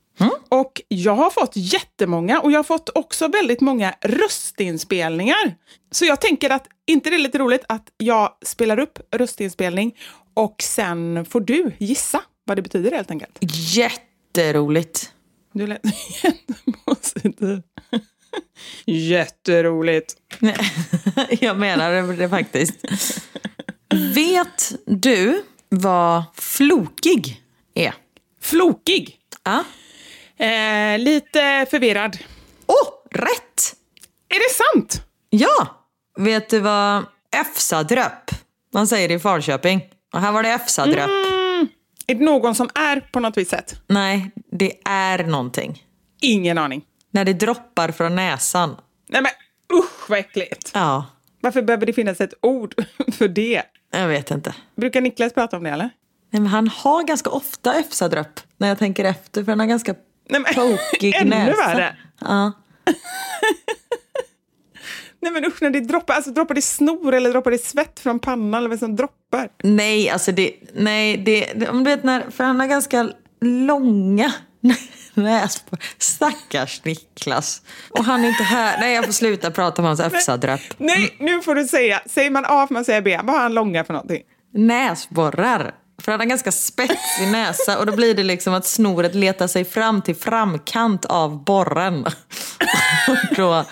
Och jag har fått jättemånga och jag har fått också väldigt många röstinspelningar. Så jag tänker att, inte det är lite roligt att jag spelar upp röstinspelning och sen får du gissa vad det betyder helt enkelt. Jätteroligt. Du lät jättepositiv. Jätteroligt. Jag menar det faktiskt. Vet du vad flokig är? Flokig. Ja. Eh, lite förvirrad. Åh, oh, rätt! Är det sant? Ja! Vet du vad Efsadröp, man säger i Falköping. Och här var det Efsadröp. Är det någon som är på något vis sätt? Nej, det är någonting. Ingen aning. När det droppar från näsan. Nej men usch vad äckligt. Ja, Varför behöver det finnas ett ord för det? jag vet inte. Brukar Niklas prata om det eller? Nej, men han har ganska ofta Efsadröp när jag tänker efter, för han har ganska Nej, men, pokig ännu näsa. värre. Ja. Nej men usch när det droppar, alltså droppar det snor eller droppar det svett från pannan eller vad som droppar? Nej, alltså det, nej, det, om du vet när, för han har ganska långa näsborrar. Stackars Niklas. Och han är inte här. Nej, jag får sluta prata om hans Efsadröp. Nej, nu får du säga. Säger man A får man säga B. Vad har han långa för någonting? Näsborrar. För han har ganska spetsig näsa och då blir det liksom att snoret letar sig fram till framkant av borren. och då,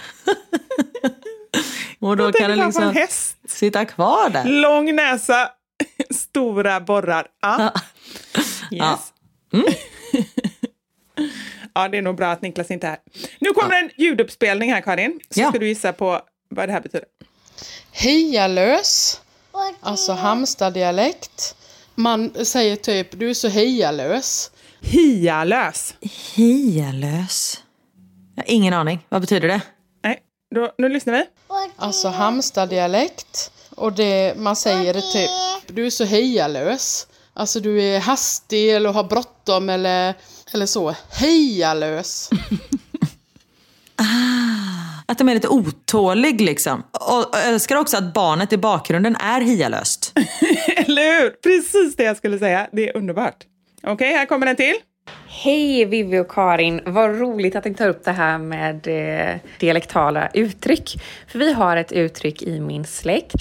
och då Jag kan det tänker bara på en liksom sitta kvar där. Lång näsa, stora borrar. Ja. Yes. Ja. det är nog bra att Niklas inte är här. Nu kommer en ljuduppspelning här Karin. Så Ja. ska du gissa på vad det här betyder. Hejalös, alltså Halmstad-dialekt. Man säger typ, du är så hejalös. Hialös. Hialös. Jag har ingen aning. Vad betyder det? Nej, då, nu lyssnar vi. Alltså Halmstad-dialekt. Och det, man säger det typ, du är så hejalös. Alltså du är hastig eller har bråttom eller, eller så. Hejalös. Att de är lite otålig liksom. Och och älskar också att barnet i bakgrunden är hialöst. Eller hur? Precis det jag skulle säga. Det är underbart. Okej, här kommer en till. Hej Vivi och Karin! Vad roligt att ni tar upp det här med eh, dialektala uttryck. För vi har ett uttryck i min släkt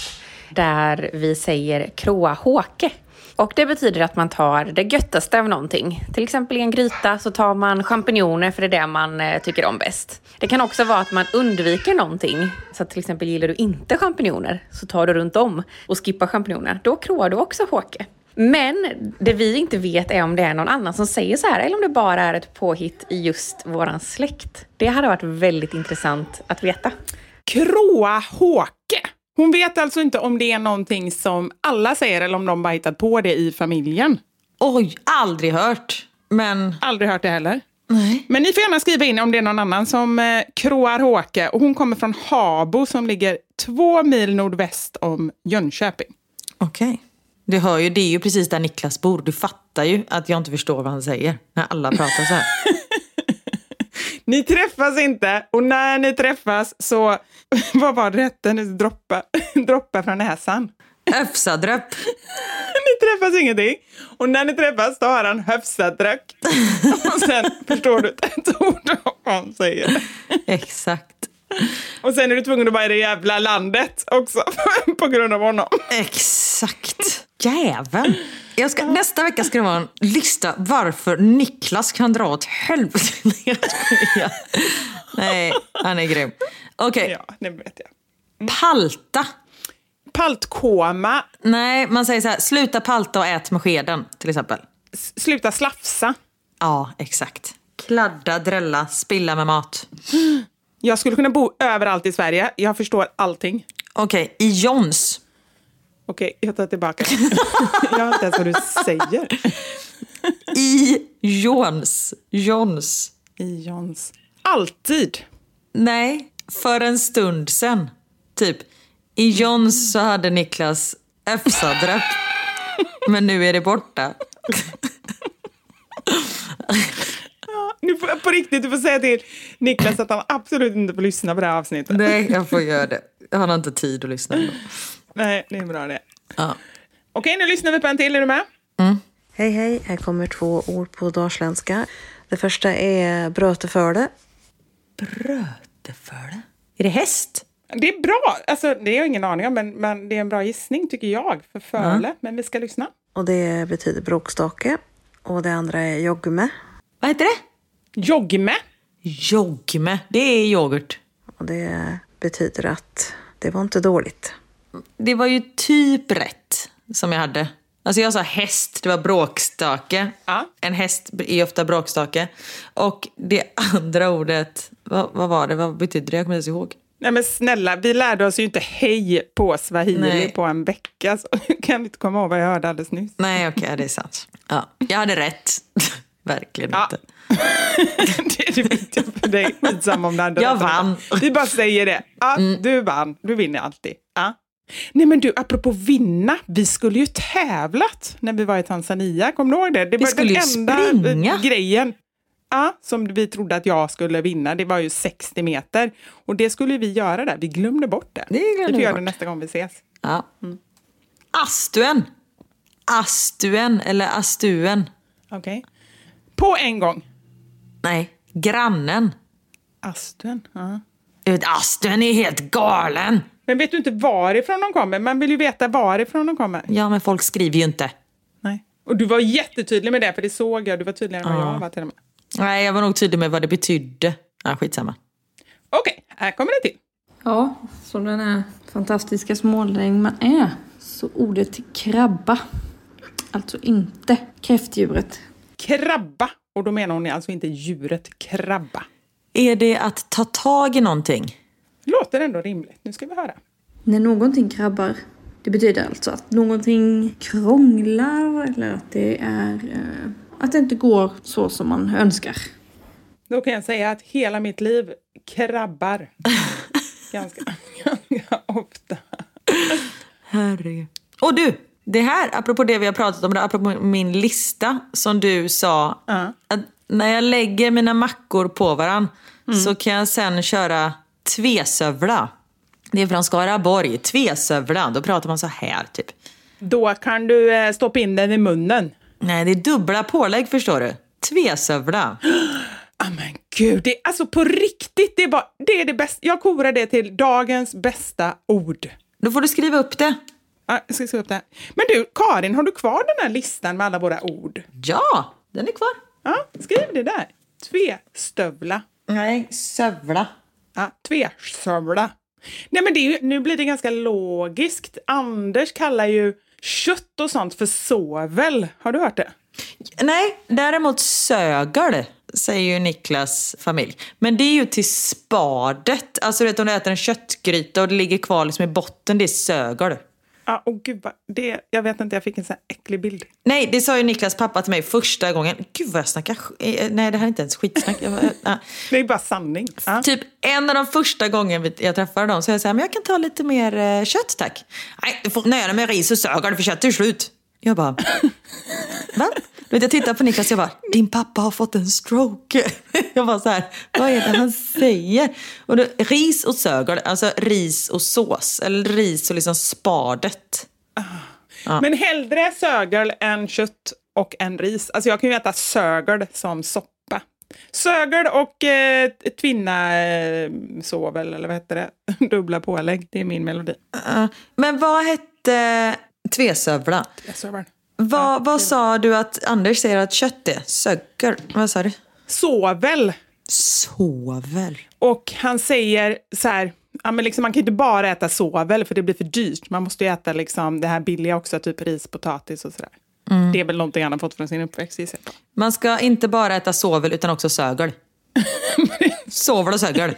där vi säger kroa håke. Och det betyder att man tar det göttaste av någonting. Till exempel i en gryta så tar man champinjoner för det är det man eh, tycker om bäst. Det kan också vara att man undviker någonting. Så att till exempel gillar du inte champinjoner så tar du runt om och skippar champinjoner. Då kroar du också håke. Men det vi inte vet är om det är någon annan som säger så här eller om det bara är ett påhitt i just våran släkt. Det hade varit väldigt intressant att veta. Kråa håke. Hon vet alltså inte om det är någonting som alla säger eller om de bara hittat på det i familjen. Oj, aldrig hört. Men Aldrig hört det heller. nej. Men ni får gärna skriva in om det är någon annan som eh, kroar Håke. Och hon kommer från Habo som ligger två mil nordväst om Jönköping. Okej. Du hör ju, det är ju precis där Niklas bor. Du fattar ju att jag inte förstår vad han säger när alla pratar så här. Ni träffas inte och när ni träffas så, vad var? Ni droppa, droppa från näsan. Öfsadröpp. Ni träffas ingenting. Och när ni träffas då har han höfsadröck. Och sen förstår du inte ett ord av vad han säger. Exakt. Och sen är du tvungen att vara i det jävla landet också på grund av honom. Exakt. Jäveln. Jag ska, nästa vecka ska det vara en lista varför Niklas kan dra åt helvete. Nej, han är grym. Okej, Ja, det vet jag. palta. Paltkoma, Nej, man säger så här, sluta palta och ät med skeden till exempel. s- sluta slafsa. Ja, exakt. Kladda, drälla, spilla med mat. Jag skulle kunna bo överallt i Sverige. Jag förstår allting. Okej, i Jons. Okej, jag tar tillbaka. jag hör inte ens vad du säger. I Jons. Jons. I Jons. Alltid. Nej, för en stund sen. Typ, i Jons så hade Niklas Öfsadröpp. Men nu är det borta. Nu får, på riktigt, du får säga till Niklas att han absolut inte får lyssna på det här avsnittet. Nej, jag får göra det. Han har inte tid att lyssna. ändå. Nej, det är bra det. Ja. Okej, nu lyssnar vi på en till. Är du med? Hej hej, här kommer två ord på dalsländska. Det första är bröteföle. Bröteföle? Är det häst? Det är bra. Alltså, det har jag ingen aning om, men, men det är en bra gissning tycker jag för föle. Men vi ska lyssna. Och det betyder bråkstake. Och det andra är joggume. Vad heter det? Joggme. Jogme. Det är yoghurt. Och det betyder att det var inte dåligt. Det var ju typ rätt som jag hade. Alltså jag sa häst, det var bråkstake. Ja. En häst är ofta bråkstake. Och det andra ordet, vad, vad var det? Vad betydde det? Jag kommer inte ihåg. Nej men snälla, vi lärde oss ju inte hej på swahili Nej. på en vecka. Så kan vi inte komma ihåg vad jag hörde alldeles nyss. Nej, okej, det är sant. Ja, jag hade rätt. Verkligen Ja. inte. det är det viktiga för dig. Skitsamma om det andra. Jag vann. Vi bara säger det. Ja, Du vann. Du vinner alltid. Ja. Nej men du, apropå vinna. Vi skulle ju tävlat när vi var i Tanzania. Kommer du ihåg det? Det var skulle den ju springa. grejen ja, som vi trodde att jag skulle vinna. Det var ju 60 meter. Och det skulle vi göra där. Vi glömde bort det. Det glömde vi vi får göra det nästa gång vi ses. Ja. Astuen. Astuen eller astuen. Okej. På en gång. Nej, grannen. Astuen. Ja. Astuen är helt galen. Men vet du inte varifrån de kommer? Man vill ju veta varifrån de kommer. Ja, men folk skriver ju inte. Nej. Och du var jättetydlig med det, för det såg jag. Du var tydligare än vad jag var till och med. Nej, jag var nog tydlig med vad det betydde. Ja, skitsamma. Okej, här kommer det till. Ja, som den här fantastiska smålänning man är. Så ordet krabba. Alltså inte kräftdjuret. Krabba. Och då menar hon alltså inte djuret krabba. Är det att ta tag i någonting? Låter ändå rimligt. Nu ska vi höra. När någonting krabbar, det betyder alltså att någonting krånglar eller att det är eh, att det inte går så som man önskar. Då kan jag säga att hela mitt liv krabbar. ganska, ganska ofta. Herregud. Och du, det här, apropå det vi har pratat om, apropå min lista som du sa. Ja. Att när jag lägger mina mackor på varann så kan jag sen köra tvesövla. Det är från Skaraborg. Tvesövla, då pratar man så här typ. Då kan du eh, stoppa in den i munnen. Nej, det är dubbla pålägg förstår du. Tvesövla. Ah, men gud, det, alltså på riktigt, det är, bara, det är det bästa. Jag korar det till dagens bästa ord. Då får du skriva upp det. Ja, jag ska skriva upp det. Men du, Karin, har du kvar den här listan med alla våra ord? Ja, den är kvar. Ja, skriv det där. Tvestövla. Nej, sövla. Tvesövla. Nej, men det är ju, nu blir det ganska logiskt. Anders kallar ju kött och sånt för sovel. Har du hört det? Nej, däremot sögel säger ju Niklas familj. Men det är ju till spadet. Alltså du vet om du äter en köttgryta och det ligger kvar liksom i botten, det är sögel. Ja, och gud det, jag vet inte, jag fick en sån här äcklig bild. Nej, det sa ju Niklas pappa till mig första gången. Gud vad jag snackar sk- eh, Nej, det här är inte ens skitsnack. Jag, ja. Det är bara sanning. Ja. Typ en av de första gången jag träffade dem så jag sa men jag kan ta lite mer eh, kött tack. Nej, du får nöja dig med ris och sögel för kött är slut. Jag bara, va? Vet, jag tittar på Niklas och jag bara, din pappa har fått en stroke. Jag bara så här, vad är det han säger? Och då, ris och sögel, alltså ris och sås. Eller ris och liksom spadet. Men hellre sögel än kött och än ris. Alltså jag kan ju äta sögel som soppa. Sögel och eh, tvinna eh, sovel, eller vad heter det? Dubbla pålägg. Det är min melodi. Uh, men vad hette tvesövla? Sögel. Vad, vad sa du att Anders säger att kött är? Sögel? Vad sa du? Sovel. Sovel. Och han säger så här, ja, men liksom, man kan inte bara äta sovel för det blir för dyrt. Man måste ju äta liksom, det här billiga också, typ ris, potatis och sådär. Det är väl någonting han har fått från sin uppväxt gissar. Man ska inte bara äta sovel utan också sögel. sovel och sögel.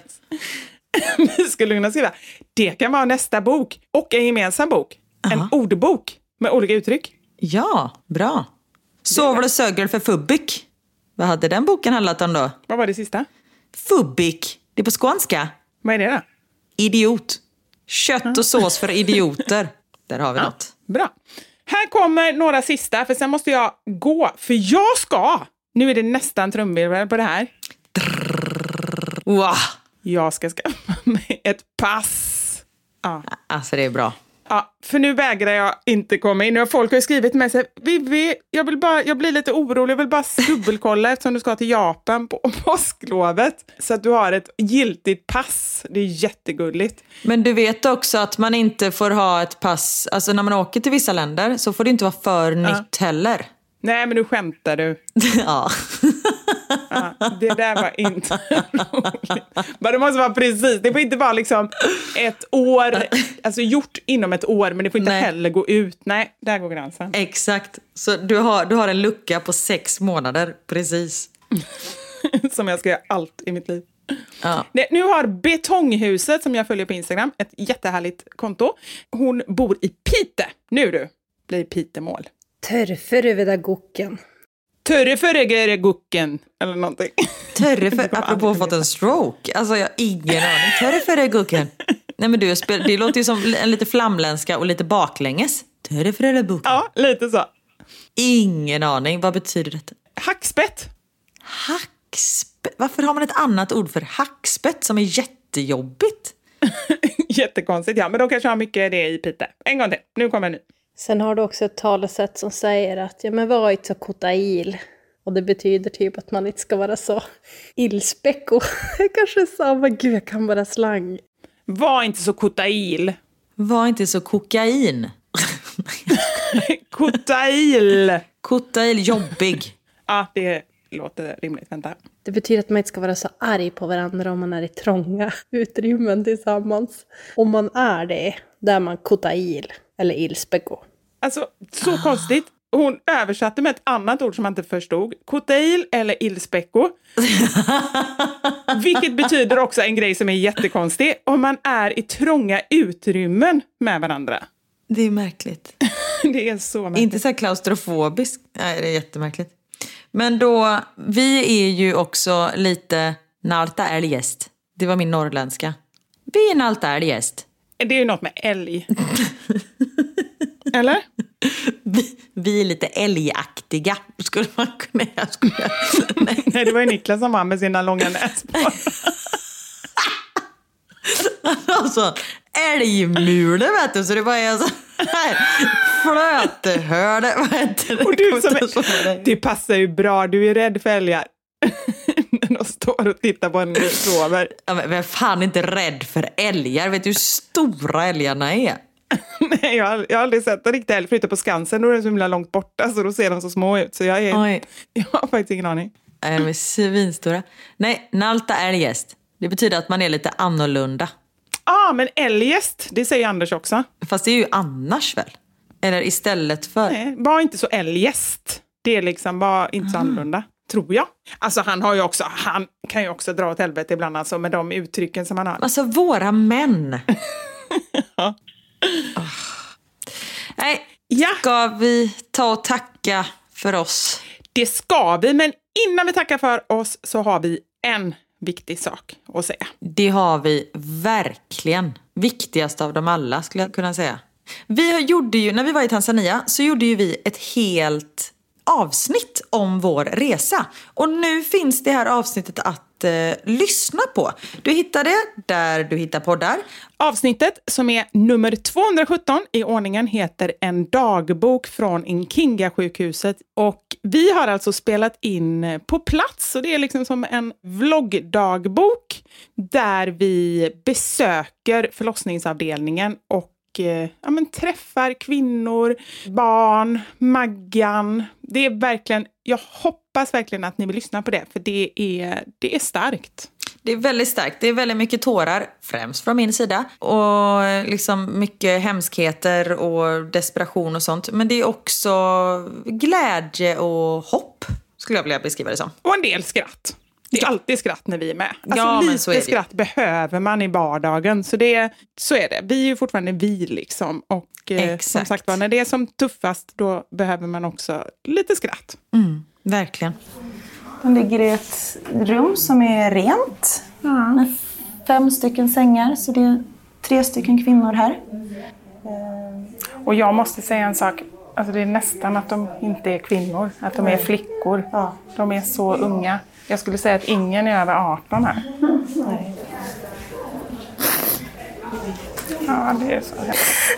Vi skulle kunna skriva, det kan vara nästa bok och en gemensam bok. En ordbok med olika uttryck. Ja, bra. Sovel och sögel för fubbik. Vad hade den boken handlat om då? Vad var det sista? Fubbik. Det är på skånska. Vad är det då? Idiot. Kött och sås för idioter. Där har vi något. Bra. Här kommer några sista, för sen måste jag gå. För jag ska, nu är det nästan trumvirvel på det här. Wow. Jag ska skaffa mig ett pass. Ja. Alltså det är bra. Ja, för nu vägrar jag inte komma in. Och Folk har skrivit med sig, Vivi, jag, vill bara, jag blir lite orolig, jag vill bara dubbelkolla eftersom du ska till Japan på påsklovet. Så att du har ett giltigt pass. Det är jättegulligt. Men du vet också att man inte får ha ett pass, alltså när man åker till vissa länder så får det inte vara för nytt heller. Nej, men nu skämtar du. ja. Ja, det där var inte roligt. Men det måste vara precis. Det får inte vara liksom ett år, alltså gjort inom ett år, men det får inte Nej. heller gå ut. Nej, där går gränsen. Exakt. Så du har, du har en lucka på sex månader, precis. Som jag ska göra allt i mitt liv. Ja. Nej, nu har Betonghuset, som jag följer på Instagram, ett jättehärligt konto. Hon bor i Pite. Nu du, blir Pitemål. Törferövedagoken. Törreferegeregucken, eller någonting. Törre för, apropå fått en stroke. Alltså jag har ingen aning. Törre för det gucken. Nej men du, det låter ju som en lite flamländska och lite baklänges. Törre för det gucken. Ja, lite så. Ingen aning. Vad betyder detta? Hackspett. Hackspett? Varför har man ett annat ord för hackspett som är jättejobbigt? Jättekonstigt, ja. Men de kanske har mycket det i Pite. En gång till. Nu kommer en ny. Sen har du också ett talesätt som säger att ja men var inte så kotail. Och det betyder typ att man inte ska vara så illspäcko. Jag kanske sa, men gud jag kan bara slang. Var inte så kotail. Var inte så kokain. Kotail. Kotail, jobbig. Ja, det låter rimligt. Vänta. Det betyder att man inte ska vara så arg på varandra om man är i trånga utrymmen tillsammans. Om man är det, då är man kotail. Eller illspäcko. Alltså, så konstigt. Hon översatte med ett annat ord som man inte förstod. Kotail eller illspäcko. Vilket betyder också en grej som är jättekonstig. Om man är i trånga utrymmen med varandra. Det är märkligt. Det är så märkligt. Inte så här klaustrofobisk. Nej, det är jättemärkligt. Men då, vi är ju också lite nalta älgäst. Det var min norrländska. Vi är nalta älgäst. Det är ju något med älg. Eller? Vi, vi är lite älgaktiga, skulle man kunna... Skojar. Nej. Nej, det var ju Niklas som var med sina långa näsborrar. Alltså, älgmule vet du, så det bara är så här flötehörde. Vad heter det? Och du som är, det. passar ju bra, du är rädd för älgar. När de står och tittar på en och sover. Ja, men vem fan är inte rädd för älgar? Vet du hur stora älgarna är? Nej, jag har, jag har aldrig sett en riktig älg förutom på Skansen. Då är de så himla långt borta så då ser de så små ut. Så jag, är, Oj. jag har faktiskt ingen aning. Nej, De är svinstora. Nej, nalta älgäst. Det betyder att man är lite annorlunda. ah, men eljest, det säger Anders också. Fast det är ju annars väl? Eller istället för? Nej, var inte så eljest. Det är liksom bara inte så annorlunda. tror jag. Alltså han har ju också, han kan ju också dra åt helvete ibland alltså med de uttrycken som han har. Alltså våra män. ja. Oh. Nej, ja. ska vi ta och tacka för oss? Det ska vi, men innan vi tackar för oss så har vi en viktig sak att säga. Det har vi verkligen. Viktigast av dem alla skulle jag kunna säga. Vi gjorde ju, när vi var i Tanzania så gjorde ju vi ett helt avsnitt om vår resa. Och nu finns det här avsnittet att eh, lyssna på. Du hittar det där du hittar poddar. Avsnittet, som är nummer 217 i ordningen, heter En dagbok från Inkinga-sjukhuset. Och vi har alltså spelat in eh, på plats, så det är liksom som en vloggdagbok där vi besöker förlossningsavdelningen och eh, ja, men träffar kvinnor, barn, Maggan. Det är verkligen, jag hoppas verkligen att ni vill lyssna på det, för det är, det är starkt. Det är väldigt starkt. Det är väldigt mycket tårar, främst från min sida. Och liksom mycket hemskheter och desperation och sånt. Men det är också glädje och hopp, skulle jag vilja beskriva det som. Och en del skratt. Det är alltid skratt när vi är med. Alltså, ja, lite skratt behöver man i vardagen. Så, det, så är det. Vi är ju fortfarande vi liksom. Och eh, som sagt var, när det är som tuffast då behöver man också lite skratt. Mm, verkligen. De ligger i ett rum som är rent. Ja. Med fem stycken sängar. Så det är tre stycken kvinnor här. Och jag måste säga en sak. Alltså det är nästan att de inte är kvinnor, att de är flickor. Ja. De är så unga. Jag skulle säga att ingen är över 18 här. Nej. Ja, det är så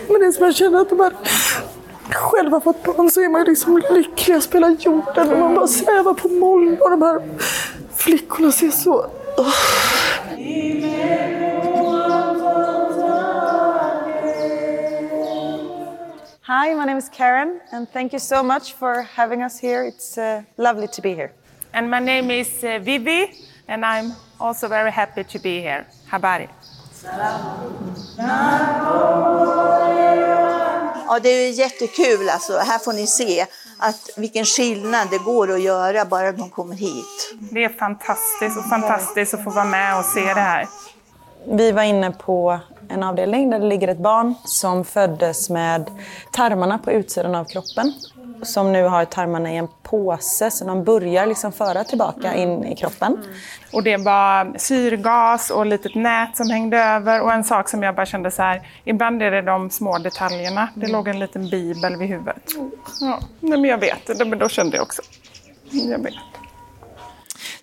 Men det är som jag känner att de här själva fått barn så är man liksom lycklig att spela jorden och man bara svävar på moln och de här flickorna ser så... Oh. Hi, my name is Karen, and thank you so much for having us here. It's uh, lovely to be here. And my name is uh, Vivi, and I'm also very happy to be here. Habari. Ja, det är jättekul alltså. Här får ni se att vilken skillnad det går att göra bara de kommer hit. Det är fantastiskt och fantastiskt att få vara med och se det här. Vi var inne på en avdelning där det ligger ett barn som föddes med tarmarna på utsidan av kroppen som nu har tarmarna i en påse så de börjar liksom föra tillbaka in i kroppen. Och det var syrgas och litet nät som hängde över och en sak som jag bara kände så här, ibland är det de små detaljerna. Det låg en liten bibel vid huvudet. Ja, men jag vet, men då kände jag också. Jag vet.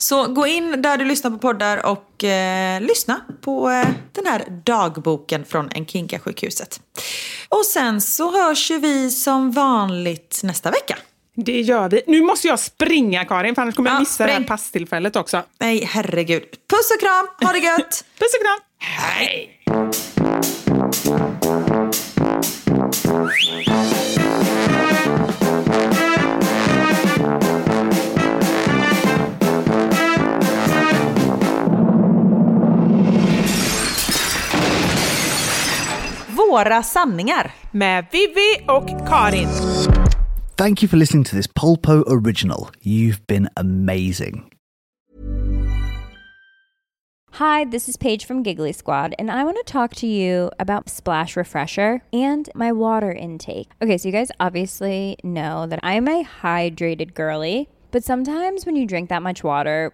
Så gå in där du lyssnar på poddar och eh, lyssna på eh, den här dagboken från Enkinka-sjukhuset. Och sen så hörs ju vi som vanligt nästa vecka. Det gör vi. Nu måste jag springa Karin, för annars kommer ja, jag missa spring. det här passtillfället också. Nej, herregud. Puss och kram, ha det gött! Puss och kram! Hej! Våra sanningar. Med Vivi och Karin. Thank you for listening to this Polpo original. You've been amazing. Hi, this is Paige from Giggly Squad, and I want to talk to you about Splash Refresher and my water intake. Okay, so you guys obviously know that I'm a hydrated girly, but sometimes when you drink that much water,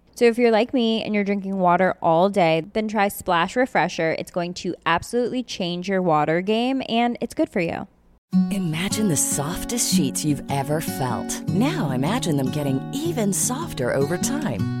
So if you're like me and you're drinking water all day, then try Splash Refresher. It's going to absolutely change your water game and it's good for you. Imagine the softest sheets you've ever felt. Now imagine them getting even softer over time.